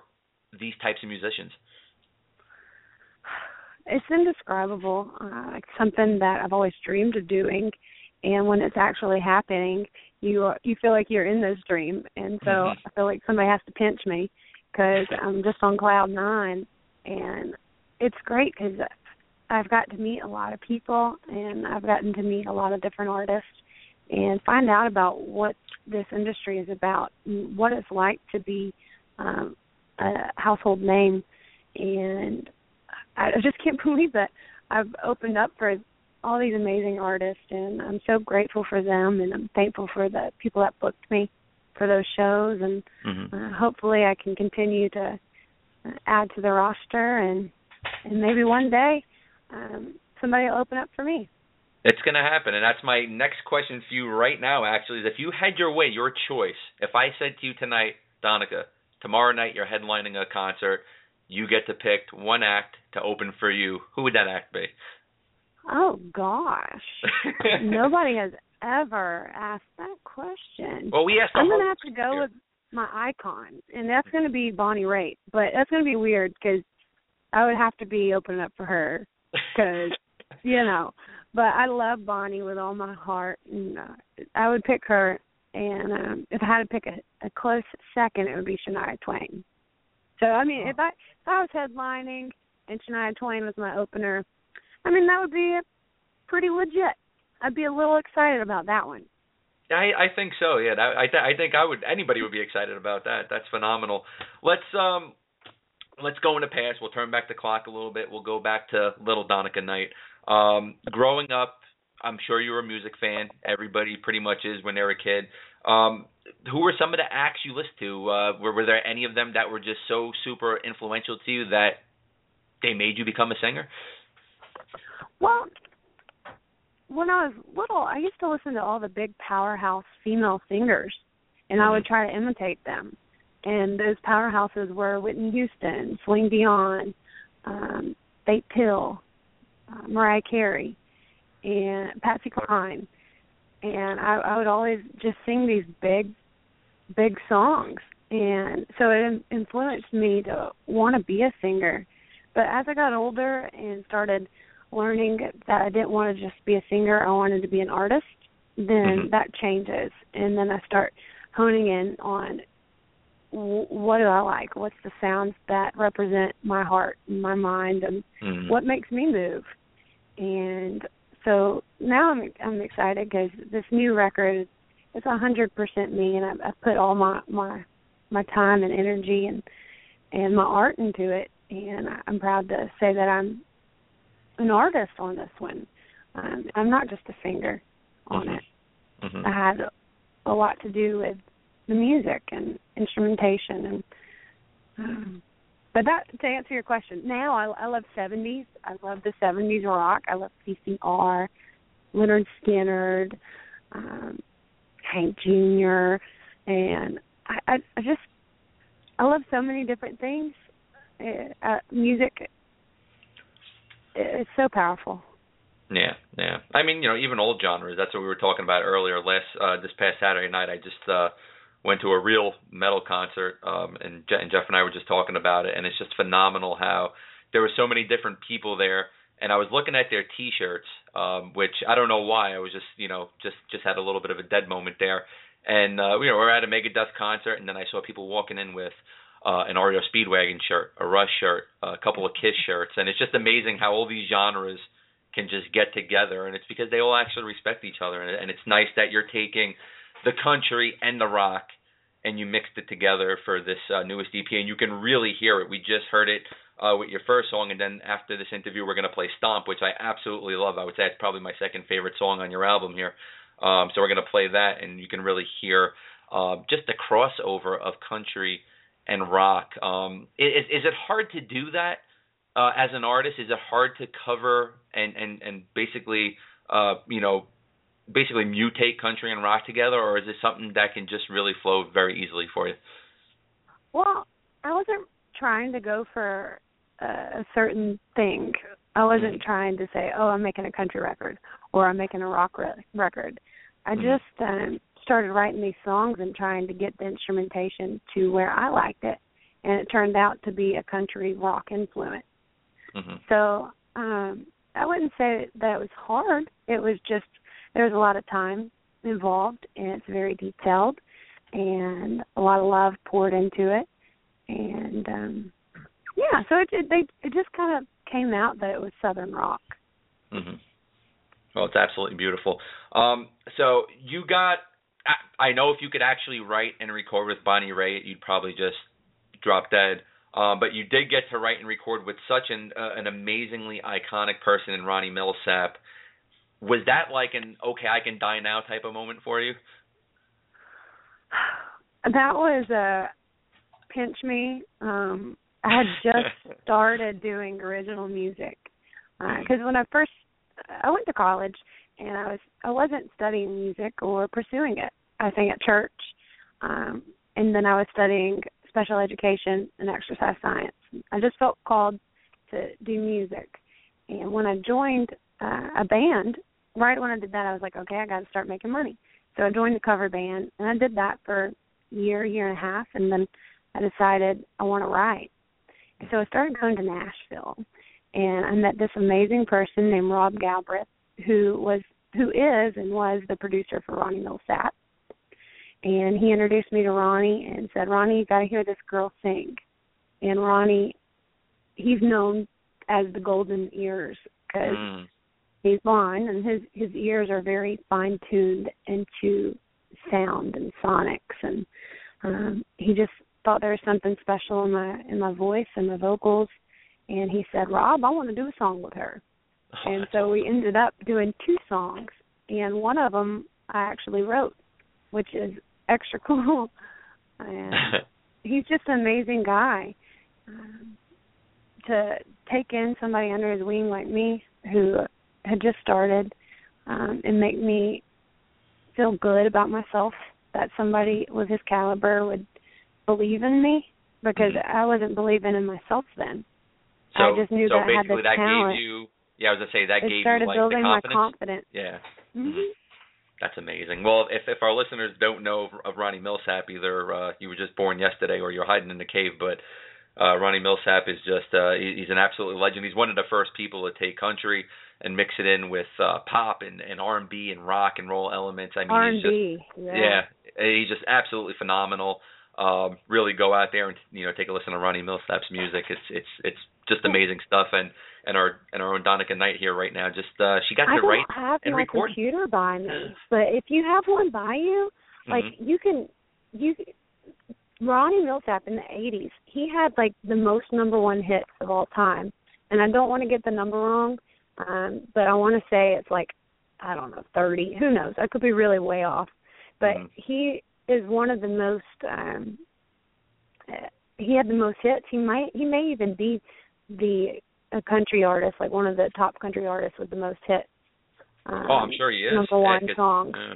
these types of musicians? It's indescribable. Uh, it's something that I've always dreamed of doing, and when it's actually happening, you are, you feel like you're in this dream, and so Mhm. I feel like somebody has to pinch me because I'm just on cloud nine, and it's great because I've got to meet a lot of people, and I've gotten to meet a lot of different artists, and find out about what this industry is about, and what it's like to be um, a household name, and I just can't believe that I've opened up for all these amazing artists, and I'm so grateful for them, and I'm thankful for the people that booked me for those shows, and Mm-hmm. uh, hopefully I can continue to uh, add to the roster, and and maybe one day um, somebody will open up for me. It's going to happen, and that's my next question for you right now. Actually, is if you had your way, your choice. If I said to you tonight, Donica, tomorrow night you're headlining a concert, you get to pick one act to open for you. Who would that act be? Oh gosh, nobody has ever asked that question. Well, we asked. I'm gonna have to go with my icon, and that's gonna be Bonnie Raitt. But that's gonna be weird because I would have to be opening up for her because you know. But I love Bonnie with all my heart, and uh, I would pick her. And um, if I had to pick a, a close second, it would be Shania Twain. So I mean, if I if I was headlining and Shania Twain was my opener, I mean, that would be pretty legit. I'd be a little excited about that one. I I think so. Yeah, that, I th- I think I would anybody would be excited about that. That's phenomenal. Let's um let's go in the past. We'll turn back the clock a little bit. We'll go back to Little Donica Knight. Um, growing up, I'm sure you were a music fan. Everybody pretty much is when they're a kid. Um, who were some of the acts you listened to? Uh, were were there any of them that were just so super influential to you that they made you become a singer? Well, when I was little, I used to listen to all the big powerhouse female singers, and I would try to imitate them. And those powerhouses were Whitney Houston, Celine Dion, um, Faith Hill, uh, Mariah Carey, and Patsy Cline. And I, I would always just sing these big, big songs. And so it influenced me to want to be a singer. But as I got older and started learning that I didn't want to just be a singer, I wanted to be an artist, then Mhm. that changes. And then I start honing in on what do I like? What's the sounds that represent my heart and my mind and Mhm. what makes me move? And so now I'm I'm excited because this new record is a hundred percent me, and I, I put all my my my time and energy and and my art into it, and I'm proud to say that I'm an artist on this one. Um, I'm not just a singer on Mhm. it. Mhm. I had a lot to do with the music and instrumentation and um but that to answer your question now I, I love 70s I love the 70s rock I love CCR Lynyrd Skynyrd um Hank Jr and I, I I just I love so many different things uh, uh music it's so powerful Yeah, yeah. I mean, you know, even old genres. That's what we were talking about earlier. Last uh, this past Saturday night, I just uh, went to a real metal concert, um, and, Je- and Jeff and I were just talking about it, and it's just phenomenal how there were so many different people there. And I was looking at their T-shirts, um, which I don't know why. I was just, you know, just just had a little bit of a dead moment there. And uh, you know, we're at a Megadeth concert, and then I saw people walking in with uh, an REO Speedwagon shirt, a Rush shirt, a couple of Kiss shirts, and it's just amazing how all these genres can just get together and it's because they all actually respect each other and, and it's nice that you're taking the country and the rock and you mixed it together for this uh, newest EP and you can really hear it. We just heard it uh, with your first song and then after this interview we're going to play stomp which i absolutely love. I would say it's probably my second favorite song on your album here. Um, so we're going to play that and you can really hear uh, just the crossover of country and rock. Um, is, is it hard to do that uh, as an artist, is it hard to cover and and and basically, uh, you know, basically mutate country and rock together, or is it something that can just really flow very easily for you? Well, I wasn't trying to go for a, certain thing. I wasn't trying to say, "Oh, I'm making a country record" or "I'm making a rock re- record." I Mhm. just um, started writing these songs and trying to get the instrumentation to where I liked it, and it turned out to be a country rock influence. hmm So um, I wouldn't say that it was hard. It was just there was a lot of time involved, and it's very detailed, and a lot of love poured into it, and um, yeah. So it it, they, it just kind of came out that it was southern rock. hmm Well, it's absolutely beautiful. Um, so you got. I, I know if you could actually write and record with Bonnie Raitt, you'd probably just drop dead. Um, but you did get to write and record with such an uh, an amazingly iconic person in Ronnie Milsap. Was that like an okay, I can die now type of moment for you? That was a pinch me. Um, I had just started doing original music because when I first I went to college and I was I wasn't studying music or pursuing it. I sang at church, um, and then I was studying special education and exercise science. I just felt called to do music, and when I joined uh, a band, right when I did that, I was like, okay, I got to start making money. So I joined the cover band, and I did that for a year, year and a half, and then I decided I want to write. So I started going to Nashville, and I met this amazing person named Rob Galbraith, who was who is and was the producer for Ronnie Milsap. And he introduced me to Ronnie and said, Ronnie, you got to hear this girl sing. And Ronnie, he's known as the golden ears because Mm. He's blind and his his ears are very fine tuned into sound and sonics and um he just thought there was something special in my in my voice and my vocals and he said rob i want to do a song with her. Oh, and so we ended up doing two songs and one of them i actually wrote which is extra cool. And he's just an amazing guy. Um, to take in somebody under his wing like me who had just started um and make me feel good about myself that somebody with his caliber would believe in me because Mhm. I wasn't believing in myself then. so, I just knew so that I had the that talent. gave you. Yeah, I was gonna say that it gave started you like building the my confidence. confidence. Yeah. hmm That's amazing. Well, if if our listeners don't know of, of Ronnie Milsap, either uh, you were just born yesterday or you're hiding in the cave, but uh, Ronnie Milsap is just uh, he, he's an absolute legend. He's one of the first people to take country and mix it in with uh, pop and, and R&B and rock and roll elements. I mean, R he's and just B. Yeah. yeah, he's just absolutely phenomenal. Um, really go out there and you know take a listen to Ronnie Milsap's music. It's it's it's just amazing stuff. And and our and our own Donica Knight here right now, just uh, she got I to don't write have and my record. computer by me, but if you have one by you, like Mhm. you can you Ronnie Milsap in the eighties, he had like the most number one hits of all time. And I don't want to get the number wrong, um, but I want to say it's like I don't know, thirty. Who knows? I could be really way off. But Mhm. he is one of the most um uh, he had the most hits. He might he may even be the a country artist, like one of the top country artists with the most hits. Um, Oh, I'm sure he is. Number Yeah, one 'cause- songs. Yeah.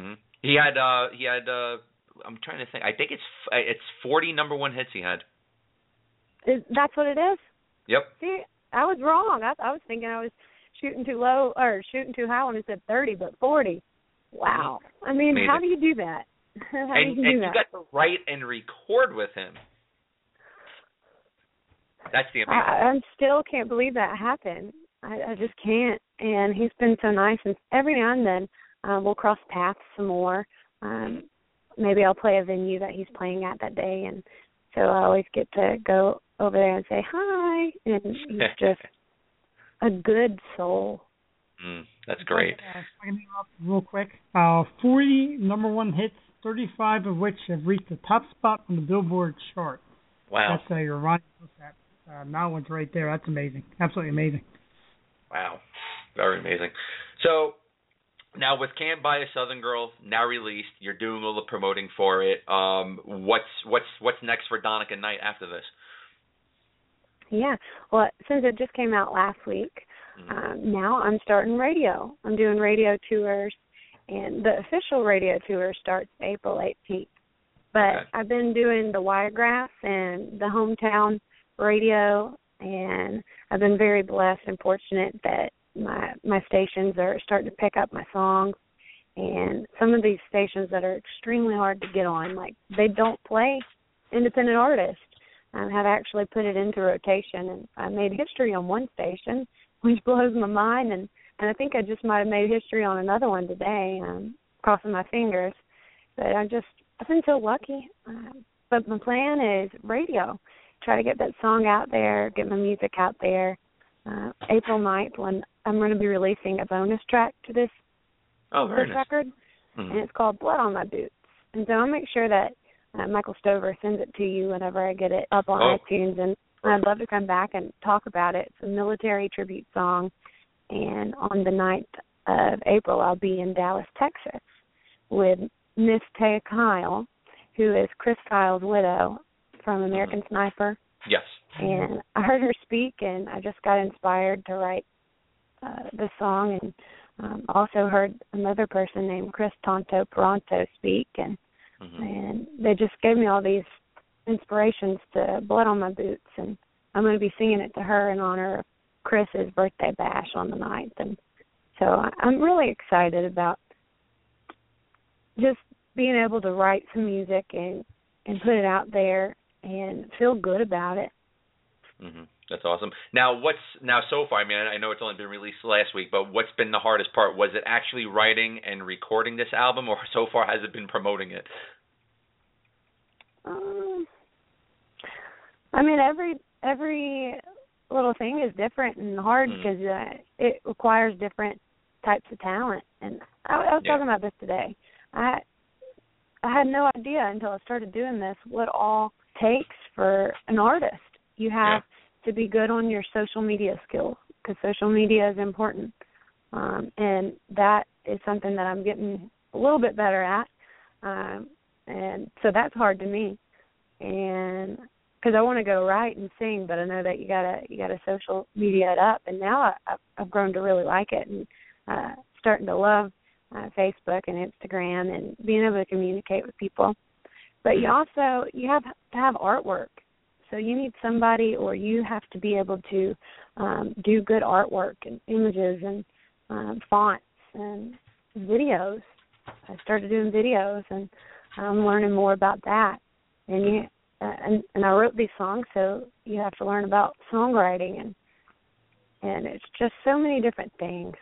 hmm He had uh he had uh I'm trying to think. I think it's it's 40 number one hits he had. Is, that's what it is. Yep. See, I was wrong. I, I was thinking I was shooting too low or shooting too high when it said thirty, but forty. Wow. I mean, how do you do that? how and do you and do you got to write and record with him. That's the amazing. I, I still can't believe that happened. I, I just can't. And he's been so nice. And every now and then um, we'll cross paths some more. Um, maybe I'll play a venue that he's playing at that day, and so I always get to go over there and say hi. And he's just a good soul. mm, that's great. Uh, if I can interrupt real quick. Uh, 40 number one hits, 35 of which have reached the top spot on the Billboard chart. Wow. That's uh, your Ronnie Milsap. Uh, that one's right there. That's amazing. Absolutely amazing. Wow. Very amazing. So now with Can't Buy a Southern Girl now released, you're doing all the promoting for it. Um what's what's what's next for Donica Knight after this? Yeah. Well, since it just came out last week, Mhm. um, now I'm starting radio. I'm doing radio tours, and the official radio tour starts April 18th. But Okay. I've been doing the Wiregrass and the hometown radio, and I've been very blessed and fortunate that my my stations are starting to pick up my songs. And some of these stations that are extremely hard to get on, like they don't play independent artists, have actually put it into rotation. And I made history on one station, which blows my mind. And and I think I just might have made history on another one today. Um, crossing my fingers, but I just I've been so lucky. Um, but my plan is radio. Try to get that song out there, get my music out there. Uh, April 9th, when I'm going to be releasing a bonus track to this Oh, this nice. record, Mhm. and it's called Blood on My Boots. And so I'll make sure that uh, Michael Stover sends it to you whenever I get it up on Oh. iTunes. And I'd love to come back and talk about it. It's a military tribute song. And on the 9th of April, I'll be in Dallas, Texas with Miss Taya Kyle, who is Chris Kyle's widow from American Sniper. Yes. And I heard her speak, and I just got inspired to write uh, the song. And um, also heard another person named Kris Tanto Paronto speak, and Mhm. and they just gave me all these inspirations to Blood on My Boots, and I'm going to be singing it to her in honor of Chris's birthday bash on the ninth, and so I'm really excited about just being able to write some music and and put it out there and feel good about it. Hmm That's awesome. Now, what's now so far? I mean, I know it's only been released last week, but what's been the hardest part? Was it actually writing and recording this album, or so far has it been promoting it? Um, I mean, every every little thing is different and hard because uh, it requires different types of talent. And I, I was Yeah. talking about this today. I I had no idea until I started doing this what all takes for an artist. You have to be good on your social media skills because social media is important, um, and that is something that I'm getting a little bit better at. Um, and so that's hard to me, and because I want to go write and sing, but I know that you gotta you gotta social media it up, and now I, I've- I've grown to really like it and uh, starting to love uh, Facebook and Instagram and being able to communicate with people. But you also you have to have artwork, so you need somebody, or you have to be able to um, do good artwork and images and um, fonts and videos. I started doing videos, and I'm learning more about that. And you uh, and and I wrote these songs, so you have to learn about songwriting and and it's just so many different things.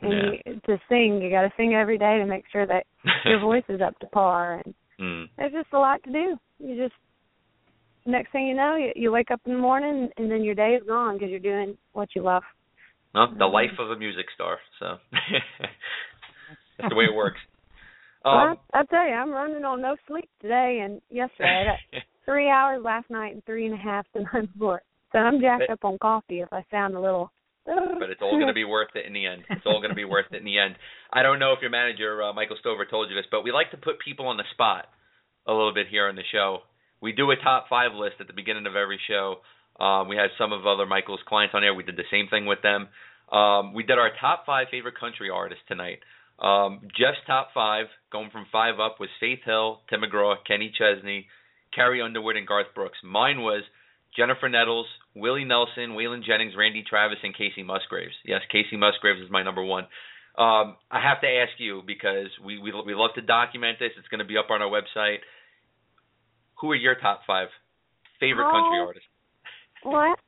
And Yeah. you, to sing, you got to sing every day to make sure that your voice is up to par. And Mm. there's just a lot to do. You just next thing you know, you, you wake up in the morning and then your day is gone because you're doing what you love. Well, the life of a music star. So that's the way it works. Um, well, I, I tell you, I'm running on no sleep today and yesterday. I got three hours last night and three and a half the night before. So I'm jacked up on coffee if I sound a little. but it's all going to be worth it in the end. It's all going to be worth it in the end. I don't know if your manager uh, Michael Stover told you this, but we like to put people on the spot a little bit here on the show. We do a top five list at the beginning of every show. Um, we had some of other Michael's clients on there. We did the same thing with them. Um, we did our top five favorite country artists tonight. Um, Jeff's top five, going from five up, was Faith Hill, Tim McGraw, Kenny Chesney, Carrie Underwood, and Garth Brooks. Mine was Jennifer Nettles, Willie Nelson, Waylon Jennings, Randy Travis, and Kacey Musgraves. Yes, Kacey Musgraves is my number one. Um, I have to ask you because we we we love to document this. It's going to be up on our website. Who are your top five favorite country Oh. artists? What?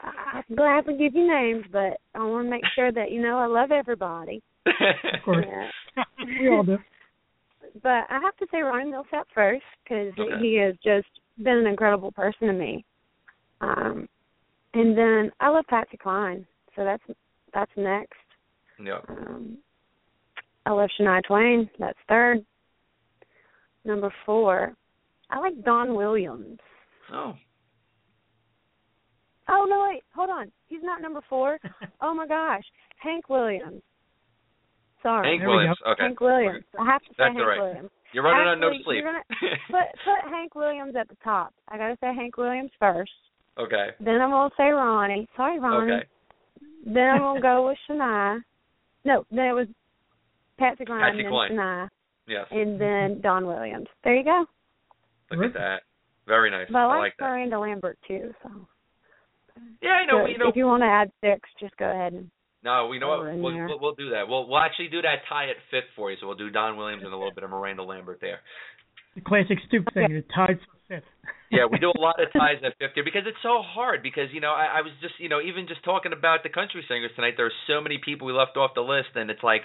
I- I'm glad to give you names, but I want to make sure that you know I love everybody. Of course. Yeah. we all do. But I have to say Ronnie Milsap first because Okay. he has just been an incredible person to me. Um, and then I love Patsy Cline, so that's that's next. yeah. Um, I love Shania Twain. That's third. Number four, I like Don Williams. Oh. Oh no, wait, hold on. He's not number four. Oh my gosh, Hank Williams. Sorry, Hank There Williams. Okay. Hank Williams. I have to say That's Hank all right. Williams. You're running on no sleep. you're Put put Hank Williams at the top. I gotta say Hank Williams first. okay. Then I'm gonna say Ronnie. Sorry, Ronnie. Okay. Then I'm gonna go with Shania. No, then it was Patsy Cline, Patsy then Cline. Shania, Yes. and then Don Williams. There you go. Look at that. Very nice. But I I like, like that. Miranda Lambert too. So, Yeah, I know. So You know. if you want to add six, just go ahead and No, we know what we'll, we'll we'll do that. We'll we'll actually do that tie at fifth for you. So we'll do Don Williams and a little bit of Miranda Lambert there. The classic stoop thing. You're tied for fifth. Yeah, we do a lot of ties at fifth here because it's so hard. Because you know, I, I was just you know even just talking about the country singers tonight. There are so many people we left off the list, and it's like,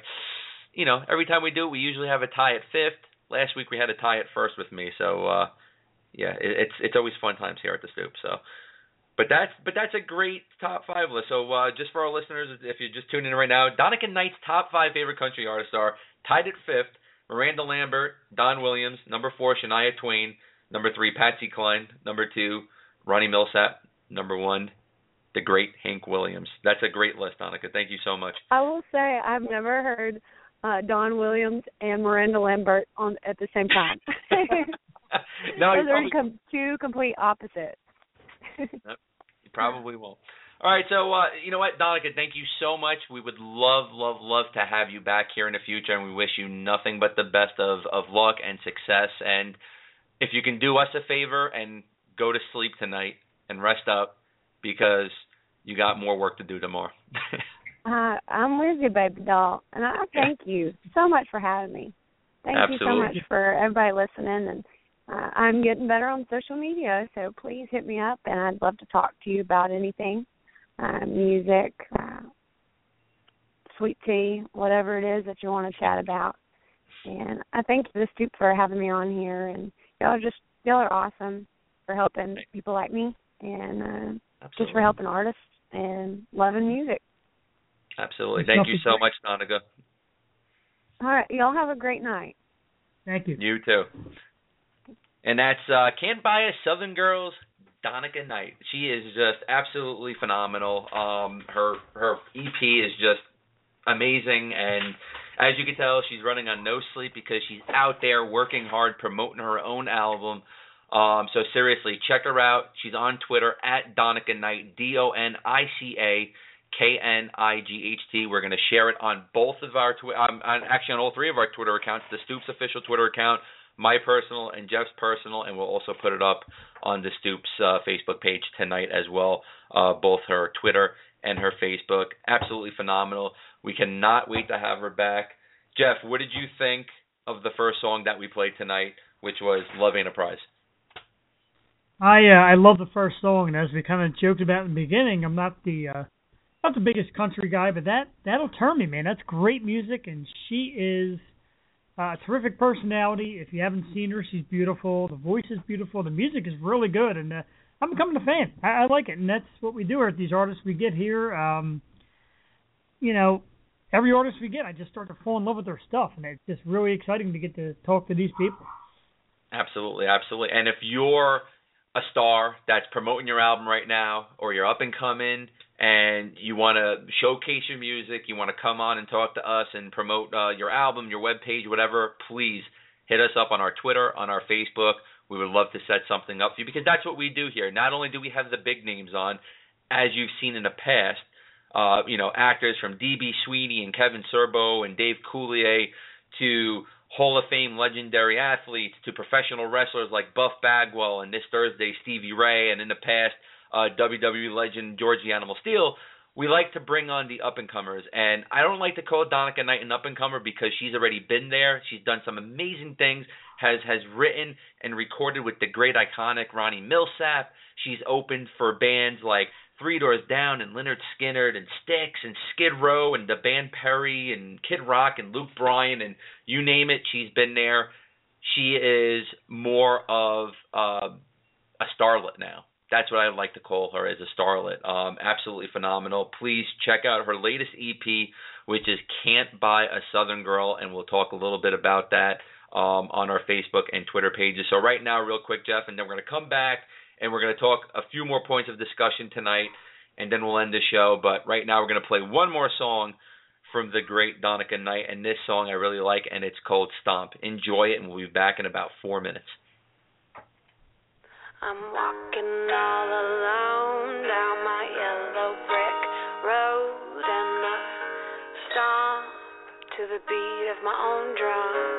you know, every time we do, it, we usually have a tie at fifth. Last week we had a tie at first with me. So uh yeah, it, it's it's always fun times here at the Stoop. So. But that's but that's a great top five list. So uh, just for our listeners, if you're just tuning in right now, Donica Knight's top five favorite country artists are tied at fifth, Miranda Lambert, Don Williams, number four, Shania Twain, number three, Patsy Cline, number two, Ronnie Milsap, number one, the great Hank Williams. That's a great list, Donica. Thank you so much. I will say I've never heard uh Don Williams and Miranda Lambert on at the same time. no, you Those are com- two complete opposites. you probably won't. All right, so uh, you know what, Donica, thank you so much. We would love, love, love to have you back here in the future, and we wish you nothing but the best of of luck and success. And if you can do us a favor and go to sleep tonight and rest up, because you got more work to do tomorrow. Uh, I'm with you, baby doll, and I thank you so much for having me. Thank you so much for everybody listening, and uh, I'm getting better on social media, so please hit me up, and I'd love to talk to you about anything, uh, music, uh, sweet tea, whatever it is that you want to chat about. And I thank the Stoop for having me on here, and y'all are just y'all are awesome for helping people like me, and uh, Absolutely. just for helping artists and loving music. Absolutely. It's Thank you so great. much, Donica. All right, y'all have a great night. Thank you. You too. And that's uh Can't Buy a Southern Girls Donica Knight. She is just absolutely phenomenal. Um her her EP is just amazing and as you can tell she's running on no sleep because she's out there working hard promoting her own album. Um so seriously, check her out. She's on Twitter at Donica Knight, D O N I C A K N I G H T. We're going to share it on both of our twi- um, on actually on all three of our Twitter accounts, the Stoops official Twitter account, my personal and Jeff's personal, and we'll also put it up on the Stoops uh, Facebook page tonight as well. Uh, both her Twitter and her Facebook, absolutely phenomenal. We cannot wait to have her back. Jeff, what did you think of the first song that we played tonight, which was "Love Ain't a Prize"? I uh, I love the first song, and as we kind of joked about in the beginning, I'm not the uh, not the biggest country guy, but that that'll turn me, man. That's great music, and she is uh, a terrific personality. If you haven't seen her, she's beautiful. The voice is beautiful. The music is really good, and uh, I'm becoming a fan. I, I like it, and that's what we do here at these artists we get here. Um, you know, every artist we get, I just start to fall in love with their stuff, and it's just really exciting to get to talk to these people. Absolutely, absolutely. And if you're a star that's promoting your album right now, or you're up and coming, and you want to showcase your music, you want to come on and talk to us and promote uh, your album, your web page, whatever, please hit us up on our Twitter, on our Facebook. We would love to set something up for you because that's what we do here. Not only do we have the big names on, as you've seen in the past, uh, you know, actors from DB Sweeney and Kevin Sorbo and Dave Coulier to Hall of Fame legendary athletes to professional wrestlers like Buff Bagwell and this Thursday Stevie Ray and in the past uh, WWE legend Georgie Animal Steele. We like to bring on the up and comers, and I don't like to call Donica Knight an up and comer because she's already been there. She's done some amazing things. Has has written and recorded with the great iconic Ronnie Milsap. She's opened for bands like Three Doors Down and Lynyrd Skynyrd and Styx and Skid Row and the band Perry and Kid Rock and Luke Bryan and you name it, she's been there. She is more of uh, a starlet now. That's what I like to call her as a starlet. Um, absolutely phenomenal. Please check out her latest EP, which is "Can't Buy a Southern Girl," and we'll talk a little bit about that um, on our Facebook and Twitter pages. So right now, real quick, Jeff, and then we're going to come back and we're going to talk a few more points of discussion tonight, and then we'll end the show. But right now, we're going to play one more song from the great Donica Knight, and this song I really like, and it's called Stomp. Enjoy it, and we'll be back in about four minutes. I'm walking all alone down my yellow brick road and I stomp to the beat of my own drum.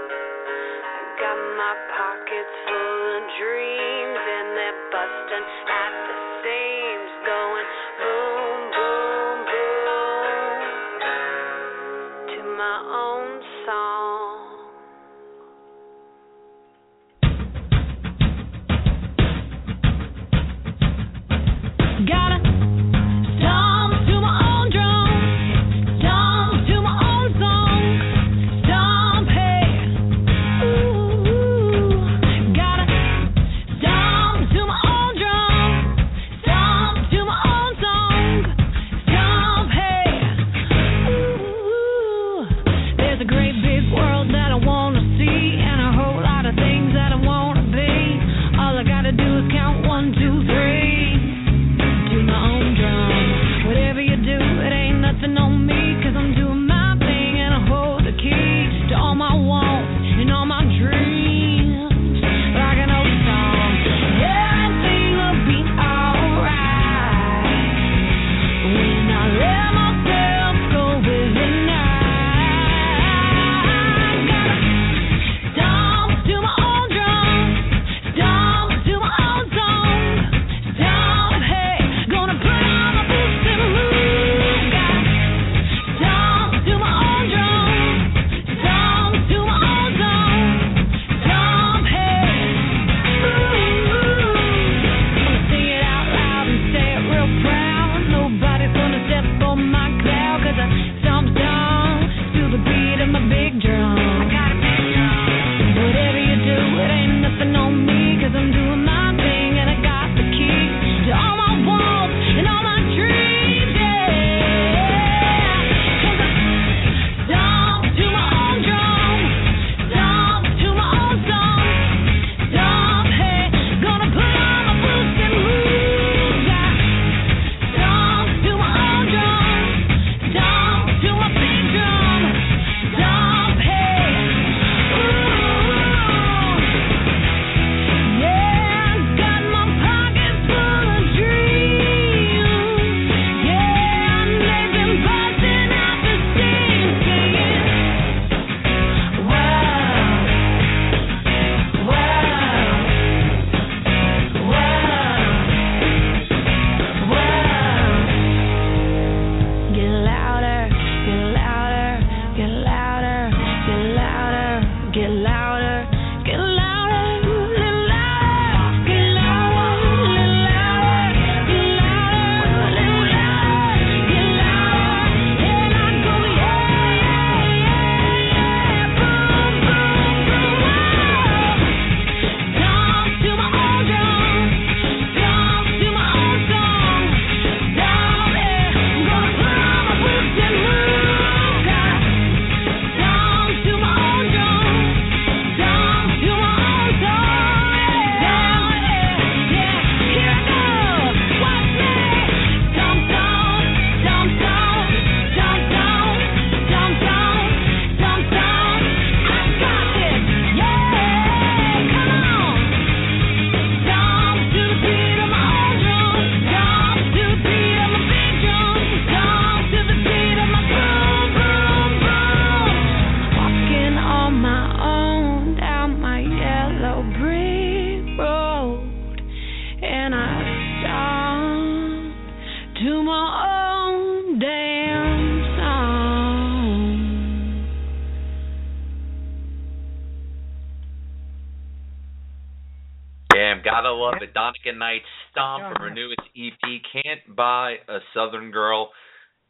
Donica Knight, Stomp Yeah, from her newest EP, Can't Buy a Southern Girl.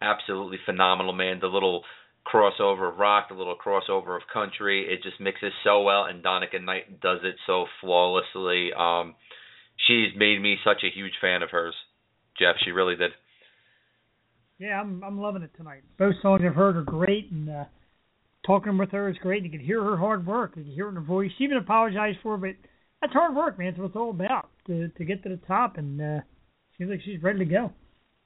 Absolutely phenomenal, man. The little crossover of rock, the little crossover of country, it just mixes so well, and Donica Knight does it so flawlessly. Um, she's made me such a huge fan of hers, Jeff. She really did. Yeah, I'm I'm loving it tonight. Both songs I've heard are great, and uh, talking with her is great. You can hear her hard work. You can hear it in her voice. She even apologized for it, but that's hard work, man. That's what it's all about to to get to the top, and uh, seems like she's ready to go.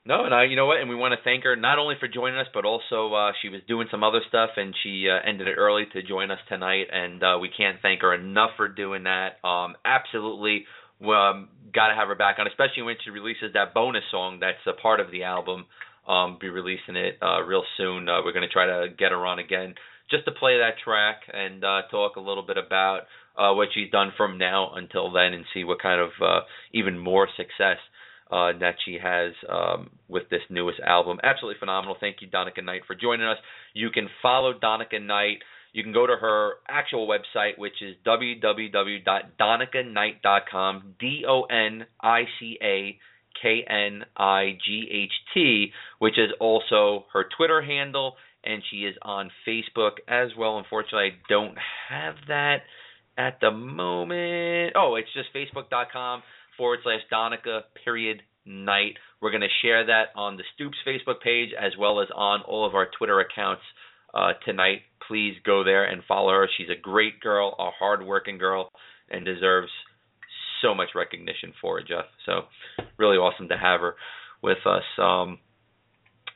No, and I, you know what? And we want to thank her not only for joining us, but also uh, she was doing some other stuff, and she uh, ended it early to join us tonight. And uh, we can't thank her enough for doing that. Um, absolutely, um, got to have her back on, especially when she releases that bonus song that's a part of the album. Um, be releasing it uh, real soon. Uh, we're going to try to get her on again just to play that track and uh, talk a little bit about uh, what she's done from now until then, and see what kind of uh, even more success uh, that she has um, with this newest album. Absolutely phenomenal. Thank you, Donica Knight, for joining us. You can follow Donica Knight. You can go to her actual website, which is www.donicaknight.com. D O N I C A K N I G H T, which is also her Twitter handle, and she is on Facebook as well. Unfortunately, I don't have that at the moment. Oh, it's just facebook.com forward slash Donica period Knight. We're going to share that on the Stoops Facebook page as well as on all of our Twitter accounts uh, tonight. Please go there and follow her. She's a great girl, a hardworking girl, and deserves so much recognition for it, Jeff. So really awesome to have her with us. Um,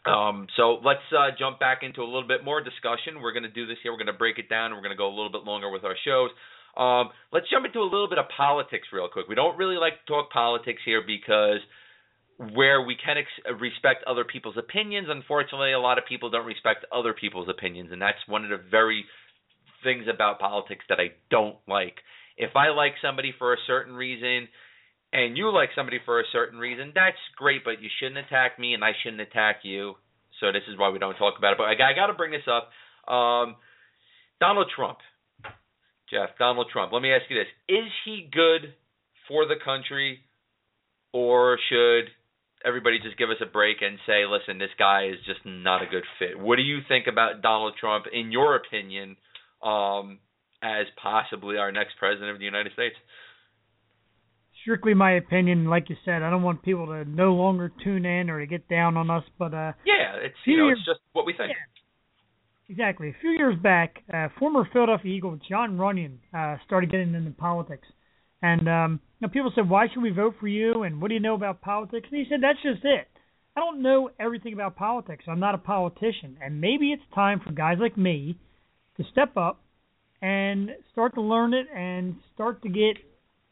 um, so let's uh, jump back into a little bit more discussion. We're going to do this here. We're going to break it down. We're going to go a little bit longer with our shows. Um, let's jump into a little bit of politics real quick. We don't really like to talk politics here because where we can ex- respect other people's opinions, unfortunately, a lot of people don't respect other people's opinions, and that's one of the very things about politics that I don't like. If I like somebody for a certain reason and you like somebody for a certain reason, that's great, but you shouldn't attack me and I shouldn't attack you. So this is why we don't talk about it. But I, I got to bring this up. Um, Donald Trump. Jeff, Donald Trump. Let me ask you this. Is he good for the country or should everybody just give us a break and say, listen, this guy is just not a good fit? What do you think about Donald Trump, in your opinion, um, as possibly our next president of the United States? Strictly my opinion, like you said, I don't want people to no longer tune in or to get down on us, but uh, Yeah, it's you know, it's just what we think. Exactly. A few years back, uh, former Philadelphia Eagle Jon Runyan uh, started getting into politics, and um, you know, people said, "Why should we vote for you?" And what do you know about politics? And he said, "That's just it. I don't know everything about politics. I'm not a politician, and maybe it's time for guys like me to step up and start to learn it and start to get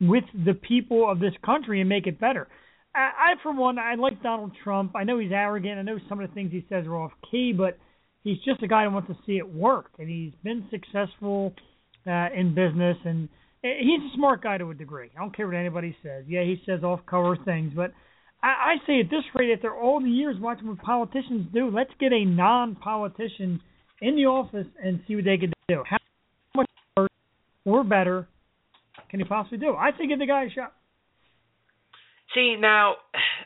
with the people of this country and make it better." I, I for one, I like Donald Trump. I know he's arrogant. I know some of the things he says are off key, but he's just a guy who wants to see it work, and he's been successful uh, in business, and uh, he's a smart guy to a degree. I don't care what anybody says. Yeah, he says off-color things, but I, I say at this rate, after all the years watching what politicians do, let's get a non-politician in the office and see what they can do. How much worse or better can he possibly do? I say give the guy a shot. See now,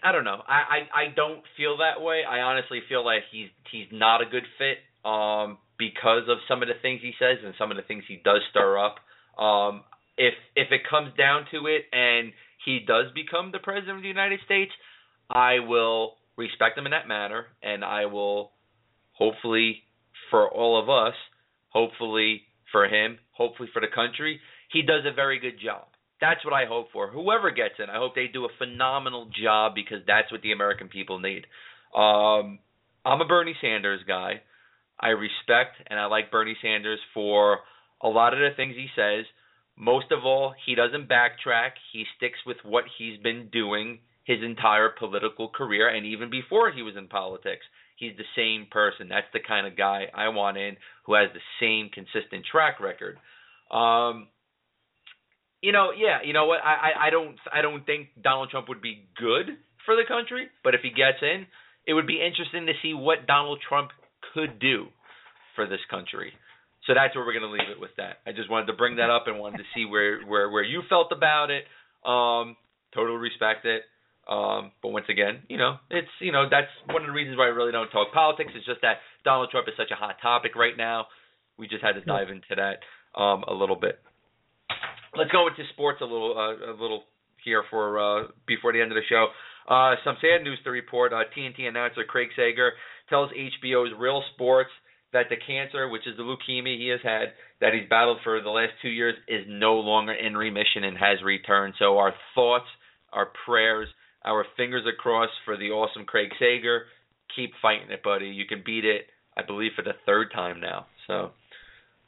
I don't know. I, I I don't feel that way. I honestly feel like he's he's not a good fit um because of some of the things he says and some of the things he does stir up. Um if if it comes down to it and he does become the president of the United States, I will respect him in that matter and I will hopefully for all of us, hopefully for him, hopefully for the country, he does a very good job. That's what I hope for. Whoever gets in, I hope they do a phenomenal job because that's what the American people need. Um, I'm a Bernie Sanders guy. I respect and I like Bernie Sanders for a lot of the things he says. Most of all, he doesn't backtrack. He sticks with what he's been doing his entire political career and even before he was in politics. He's the same person. That's the kind of guy I want in who has the same consistent track record. Um, you know, yeah, you know what? I, I I don't I don't think Donald Trump would be good for the country, but if he gets in, it would be interesting to see what Donald Trump could do for this country. So that's where we're going to leave it with that. I just wanted to bring that up and wanted to see where where where you felt about it. Um, totally respect it. Um, but once again, you know, it's you know that's one of the reasons why I really don't talk politics. It's just that Donald Trump is such a hot topic right now. We just had to dive into that um, a little bit. Let's go into sports a little uh, a little here for uh, before the end of the show. Uh, some sad news to report. Uh, TNT announcer Craig Sager tells HBO's Real Sports that the cancer, which is the leukemia he has had, that he's battled for the last two years, is no longer in remission and has returned. So our thoughts, our prayers, our fingers are crossed for the awesome Craig Sager. Keep fighting it, buddy. You can beat it. I believe for the third time now. So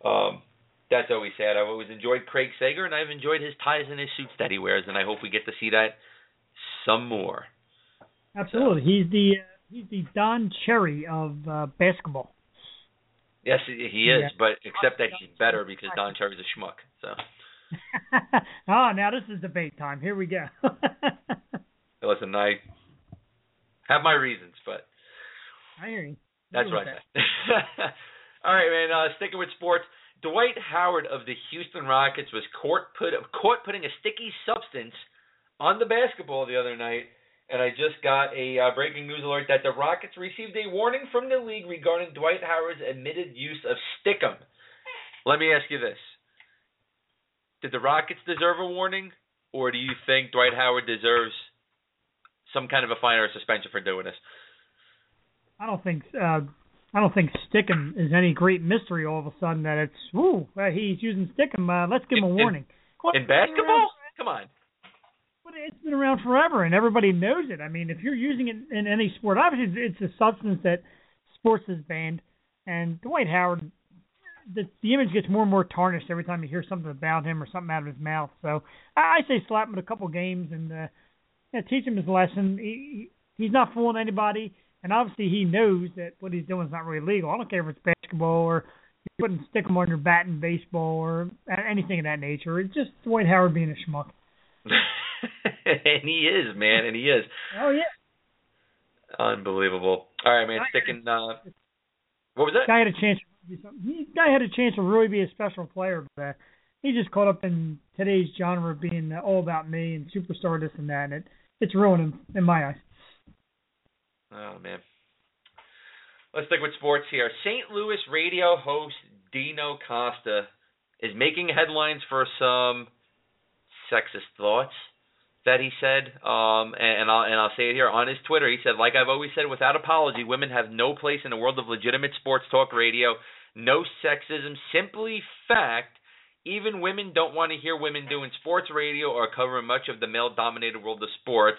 um, that's always sad. I've always enjoyed Craig Sager, and I've enjoyed his ties and his suits that he wears, and I hope we get to see that some more. Absolutely, he's the uh, he's the Don Cherry of uh, basketball. Yes, he is, Yeah. but except that he's better because Don Cherry's a schmuck. So ah, now this is debate time. Here we go. listen, I have my reasons, but I hear you. That's right. All right, man. Uh, sticking with sports, Dwight Howard of the Houston Rockets was caught put caught putting a sticky substance on the basketball the other night, and I just got a uh, breaking news alert that the Rockets received a warning from the league regarding Dwight Howard's admitted use of stickum. Let me ask you this: Did the Rockets deserve a warning, or do you think Dwight Howard deserves some kind of a fine or a suspension for doing this? I don't think uh, I don't think Stickum is any great mystery. All of a sudden that it's ooh he's using Stickum. Uh, let's give him a warning. In basketball? Come on. But it's been around forever, and everybody knows it. I mean, if you're using it in any sport, obviously it's a substance that sports has banned. And Dwight Howard, the the image gets more and more tarnished every time you hear something about him or something out of his mouth. So I, I say slap him in a couple games and uh, yeah, teach him his lesson. He, he he's not fooling anybody, and obviously he knows that what he's doing is not really legal. I don't care if it's basketball or you're putting stick 'em on your bat in baseball or anything of that nature. It's just Dwight Howard being a schmuck. and he is, man, and he is. Oh yeah. Unbelievable. All right, man, sticking uh what was that? guy had a chance. To be something. He guy had a chance to really be a special player, but uh, he just caught up in today's genre of being uh, all about me and superstar this and that, and it it's ruined him in my eyes. Oh man. Let's stick with sports here. St. Louis radio host Dino Costa is making headlines for some sexist thoughts that he said. Um, and, and I'll and I'll say it here on his Twitter. He said, "Like I've always said, without apology, women have no place in the world of legitimate sports talk radio. No sexism, simply fact." Even women don't want to hear women doing sports radio or covering much of the male dominated world of sports.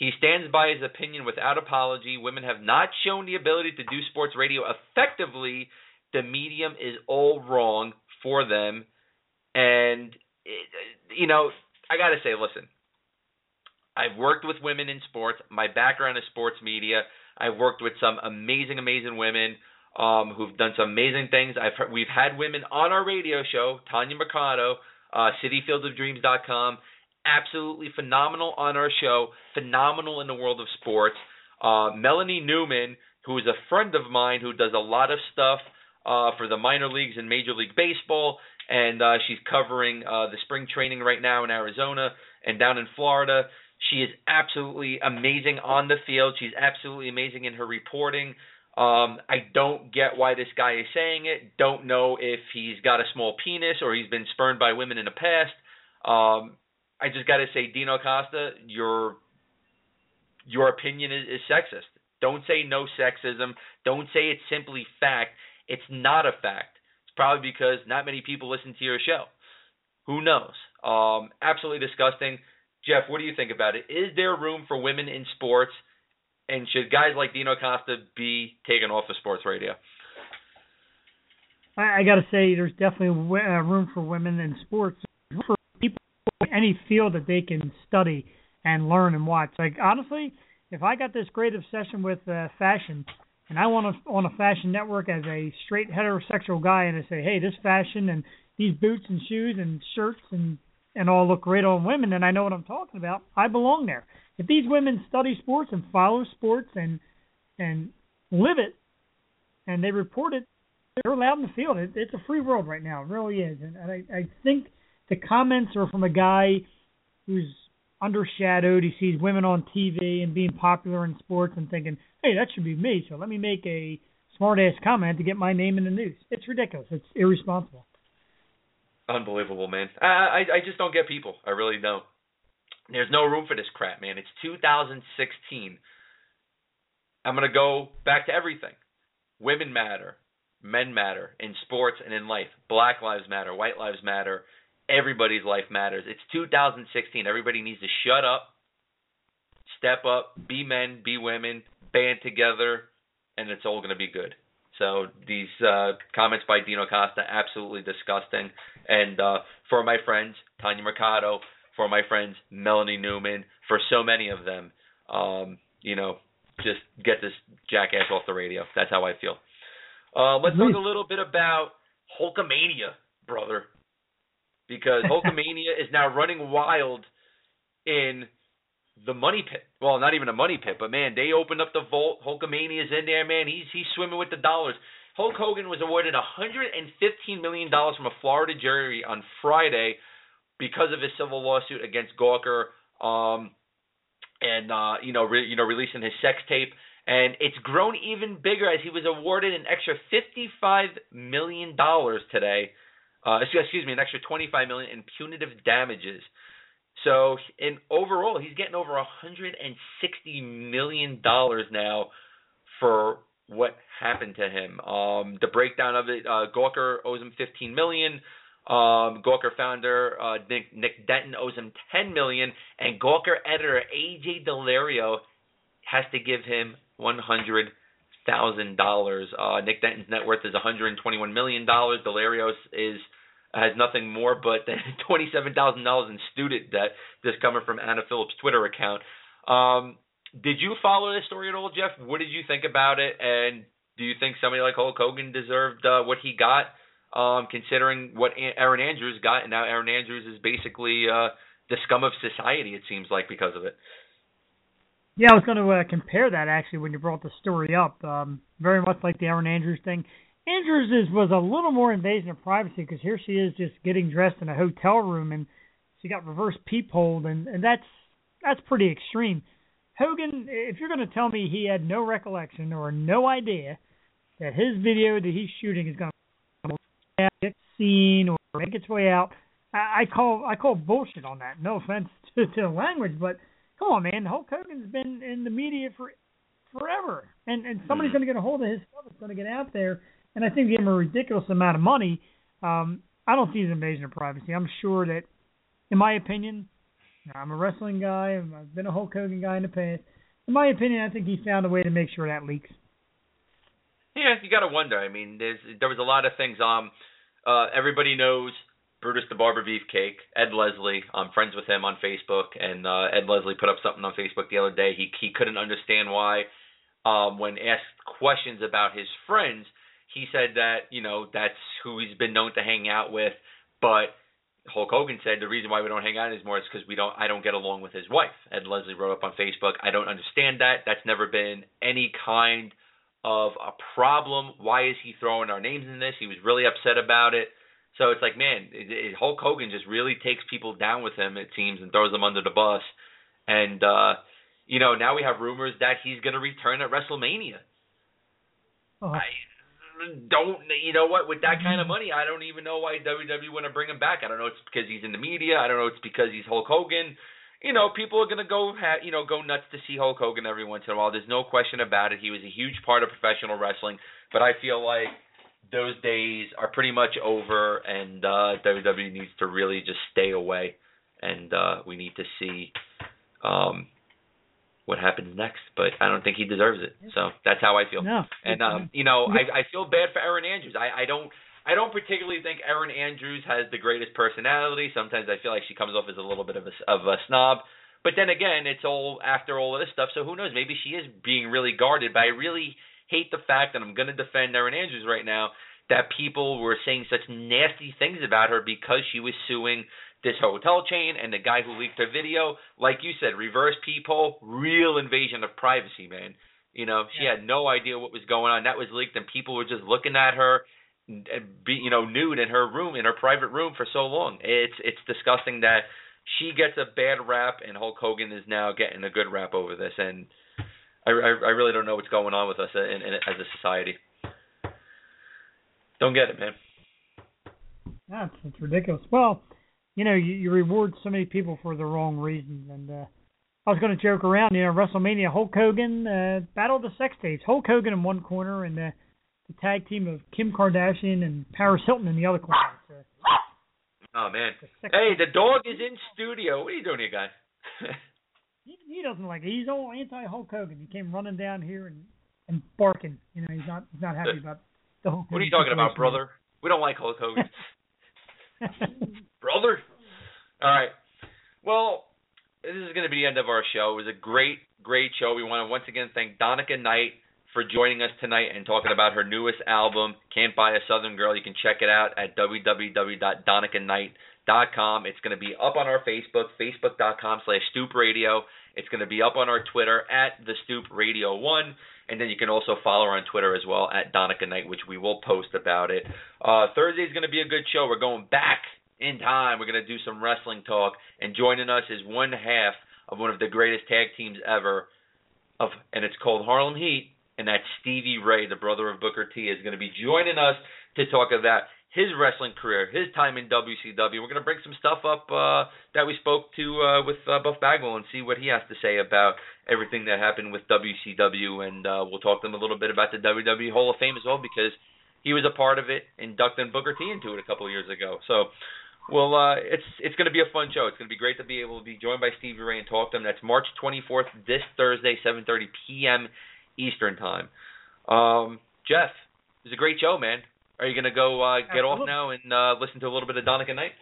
He stands by his opinion without apology. Women have not shown the ability to do sports radio effectively. The medium is all wrong for them. And, you know, I got to say, listen, I've worked with women in sports. My background is sports media. I've worked with some amazing, amazing women um, who've done some amazing things. I've heard, we've had women on our radio show, Tanya Mercado, uh, CityFieldOfDreams.com, absolutely phenomenal on our show, phenomenal in the world of sports. Uh, Melanie Newman, who is a friend of mine who does a lot of stuff uh, for the minor leagues and Major League Baseball, and uh, she's covering uh, the spring training right now in Arizona and down in Florida. She is absolutely amazing on the field. She's absolutely amazing in her reporting. Um, I don't get why this guy is saying it. Don't know if he's got a small penis or he's been spurned by women in the past. Um, I just got to say, Dino Costa, your your opinion is, is sexist. Don't say no sexism. Don't say it's simply fact. It's not a fact. It's probably because not many people listen to your show. Who knows? Um, absolutely disgusting. Jeff, what do you think about it? Is there room for women in sports? And should guys like Dino Costa be taken off of sports radio? I, I got to say, there's definitely w- uh, room for women in sports for any field that they can study and learn and watch. Like honestly, if I got this great obsession with uh, fashion, and I want to on a fashion network as a straight heterosexual guy, and I say, hey, this fashion and these boots and shoes and shirts and and all look great on women, and I know what I'm talking about. I belong there. If these women study sports and follow sports and and live it, and they report it, they're allowed in the field. It, it's a free world right now. It really is. And I, I think the comments are from a guy who's undershadowed. He sees women on TV and being popular in sports and thinking, hey, that should be me. So let me make a smart ass comment to get my name in the news. It's ridiculous. It's irresponsible. Unbelievable, man. I, I I just don't get people. I really don't. There's no room for this crap, man. It's 2016. I'm gonna go back to everything. Women matter, men matter in sports and in life. Black lives matter, white lives matter. Everybody's life matters. It's 2016. Everybody needs to shut up, step up, be men, be women, band together, and it's all gonna be good. So these uh, comments by Dino Costa absolutely disgusting. And uh, for my friends Tanya Mercado, for my friends Melanie Newman, for so many of them, um, you know, just get this jackass off the radio. That's how I feel. Uh, let's talk a little bit about Hulkamania, brother, because Hulkamania is now running wild in the money pit. Well, not even a money pit, but man, they opened up the vault. Hulkamania is in there, man. He's he's swimming with the dollars. Hulk Hogan was awarded 115 million dollars from a Florida jury on Friday because of his civil lawsuit against Gawker, um, and uh, you know, re- you know, releasing his sex tape. And it's grown even bigger as he was awarded an extra 55 million dollars today. Uh, excuse me, an extra 25 million in punitive damages. So in overall, he's getting over 160 million dollars now for what happened to him. Um, the breakdown of it: uh, Gawker owes him 15 million. Um, Gawker founder uh, Nick, Nick Denton owes him 10 million, and Gawker editor AJ Daulerio has to give him 100 thousand dollars. Uh, Nick Denton's net worth is 121 million dollars. Daulerio is has nothing more but twenty-seven thousand dollars in student debt. This coming from Anna Phillips' Twitter account. Um, did you follow this story at all, Jeff? What did you think about it? And do you think somebody like Hulk Hogan deserved uh, what he got, um, considering what Erin Andrews got? And now Erin Andrews is basically uh, the scum of society. It seems like because of it. Yeah, I was going to uh, compare that actually when you brought the story up. Um, very much like the Erin Andrews thing. Andrews is, was a little more invasion of privacy because here she is just getting dressed in a hotel room and she got reverse peepholed and and that's that's pretty extreme. Hogan, if you're going to tell me he had no recollection or no idea that his video that he's shooting is going to get seen or make its way out, I, I call I call bullshit on that. No offense to, to the language, but come on, man, Hulk Hogan's been in the media for forever, and and somebody's Mm-hmm. going to get a hold of his stuff. It's going to get out there and I think give him a ridiculous amount of money. Um, I don't see as invasion of privacy. I'm sure that, in my opinion, I'm a wrestling guy. I've been a Hulk Hogan guy in the past. In my opinion, I think he found a way to make sure that leaks. Yeah, you got to wonder. I mean, there's there was a lot of things. Um, uh, everybody knows Brutus the Barber Beefcake, Ed Leslie. I'm friends with him on Facebook, and uh, Ed Leslie put up something on Facebook the other day. He he couldn't understand why, um, when asked questions about his friends, he said that you know that's who he's been known to hang out with, but Hulk Hogan said the reason why we don't hang out anymore is because we don't I don't get along with his wife. Ed Leslie wrote up on Facebook, I don't understand that. That's never been any kind of a problem. Why is he throwing our names in this? He was really upset about it. So it's like, man, it, it, Hulk Hogan just really takes people down with him, it seems, and throws them under the bus. And uh, you know, now we have rumors that he's going to return at WrestleMania. Oh, I don't, you know what? With that kind of money, I don't even know why WWE want to bring him back. I don't know. It's because he's in the media. I don't know. It's because he's Hulk Hogan. You know, people are gonna go, ha- you know, go nuts to see Hulk Hogan every once in a while. There's no question about it. He was a huge part of professional wrestling, but I feel like those days are pretty much over, and uh, WWE needs to really just stay away, and uh, we need to see um, what happens next. But I don't think he deserves it. So that's how I feel. no. And um, you know, I I feel bad for Erin Andrews. I I don't I don't particularly think Erin Andrews has the greatest personality. Sometimes I feel like she comes off as a little bit of a of a snob. But then again, it's all after all of this stuff. So who knows? Maybe she is being really guarded. I really hate the fact that I'm going to defend Erin Andrews right now. That people were saying such nasty things about her because she was suing this hotel chain and the guy who leaked her video. Like you said, reverse people, real invasion of privacy, man. You know, she had no idea what was going on. That was leaked, and people were just looking at her, be you know nude in her room, in her private room for so long. It's it's disgusting that she gets a bad rap, and Hulk Hogan is now getting a good rap over this, and I, I, I really don't know what's going on with us in, in, as a society. Don't get it, man. That's it's ridiculous. Well, you know, you, you reward so many people for the wrong reasons, and uh, I was going to joke around. You know, WrestleMania, Hulk Hogan, uh, Battle of the Sex Tapes, Hulk Hogan in one corner, and uh, the tag team of Kim Kardashian and Paris Hilton in the other corner. Uh, Oh man. the Hey, the dog is in studio. What are you doing here, guy? he, he doesn't like it. He's all anti Hulk Hogan. He came running down here and and barking. You know, he's not he's not happy about the Hulk Hogan what are you talking about, brother? We don't like Hulk Hogan. brother. All right. Well, this is going to be the end of our show. It was a great, great show. We want to once again thank Donica Knight for joining us tonight and talking about her newest album, Can't Buy a Southern Girl. You can check it out at www.donicaknight.com. It's going to be up on our Facebook, facebook.com slash Stoop Radio. It's going to be up on our Twitter at the Stoop Radio One, and then you can also follow her on Twitter as well at Donica Knight, which we will post about it. Uh, Thursday is going to be a good show. We're going back in time. We're going to do some wrestling talk, and joining us is one half of one of the greatest tag teams ever, of and it's called Harlem Heat, and that's Stevie Ray, the brother of Booker T, is going to be joining us to talk about his wrestling career, his time in WCW. We're going to bring some stuff up uh, that we spoke to uh, with uh, Buff Bagwell and see what he has to say about everything that happened with WCW, and uh, we'll talk to him a little bit about the WWE Hall of Fame as well because he was a part of it, inducting Booker T into it a couple of years ago. So. Well, uh, it's it's going to be a fun show. It's going to be great to be able to be joined by Stevie Ray and talk to him. That's March 24th, this Thursday, 7:30 p.m. Eastern time. Um, Jeff, it was a great show, man. Are you going to go uh, get off now and uh, listen to a little bit of Donica Knight?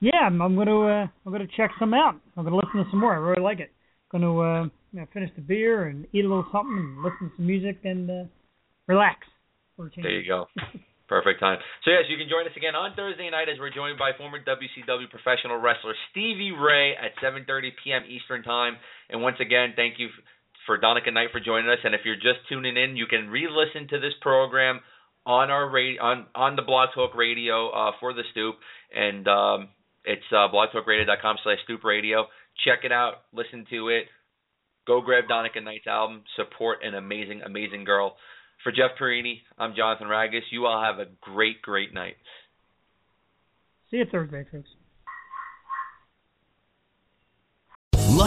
Yeah, I'm, I'm gonna uh, I'm gonna check some out. I'm gonna listen to some more. I really like it. Gonna uh, you know, finish the beer and eat a little something and listen to some music and uh, relax for a change. There you go. Perfect time. So yes, you can join us again on Thursday night as we're joined by former WCW professional wrestler Stevie Ray at 7:30 p.m. Eastern time. And once again, thank you for Donica Knight for joining us. And if you're just tuning in, you can re-listen to this program on our radio on on the Blog Talk Radio uh, for the Stoop, and um, it's uh, blogtalkradio.com/slash Stoop Radio. Check it out, listen to it. Go grab Donica Knight's album. Support an amazing, amazing girl. For Jeff Perini, I'm Jonathan Ragus. You all have a great, great night. See you Thursday, folks.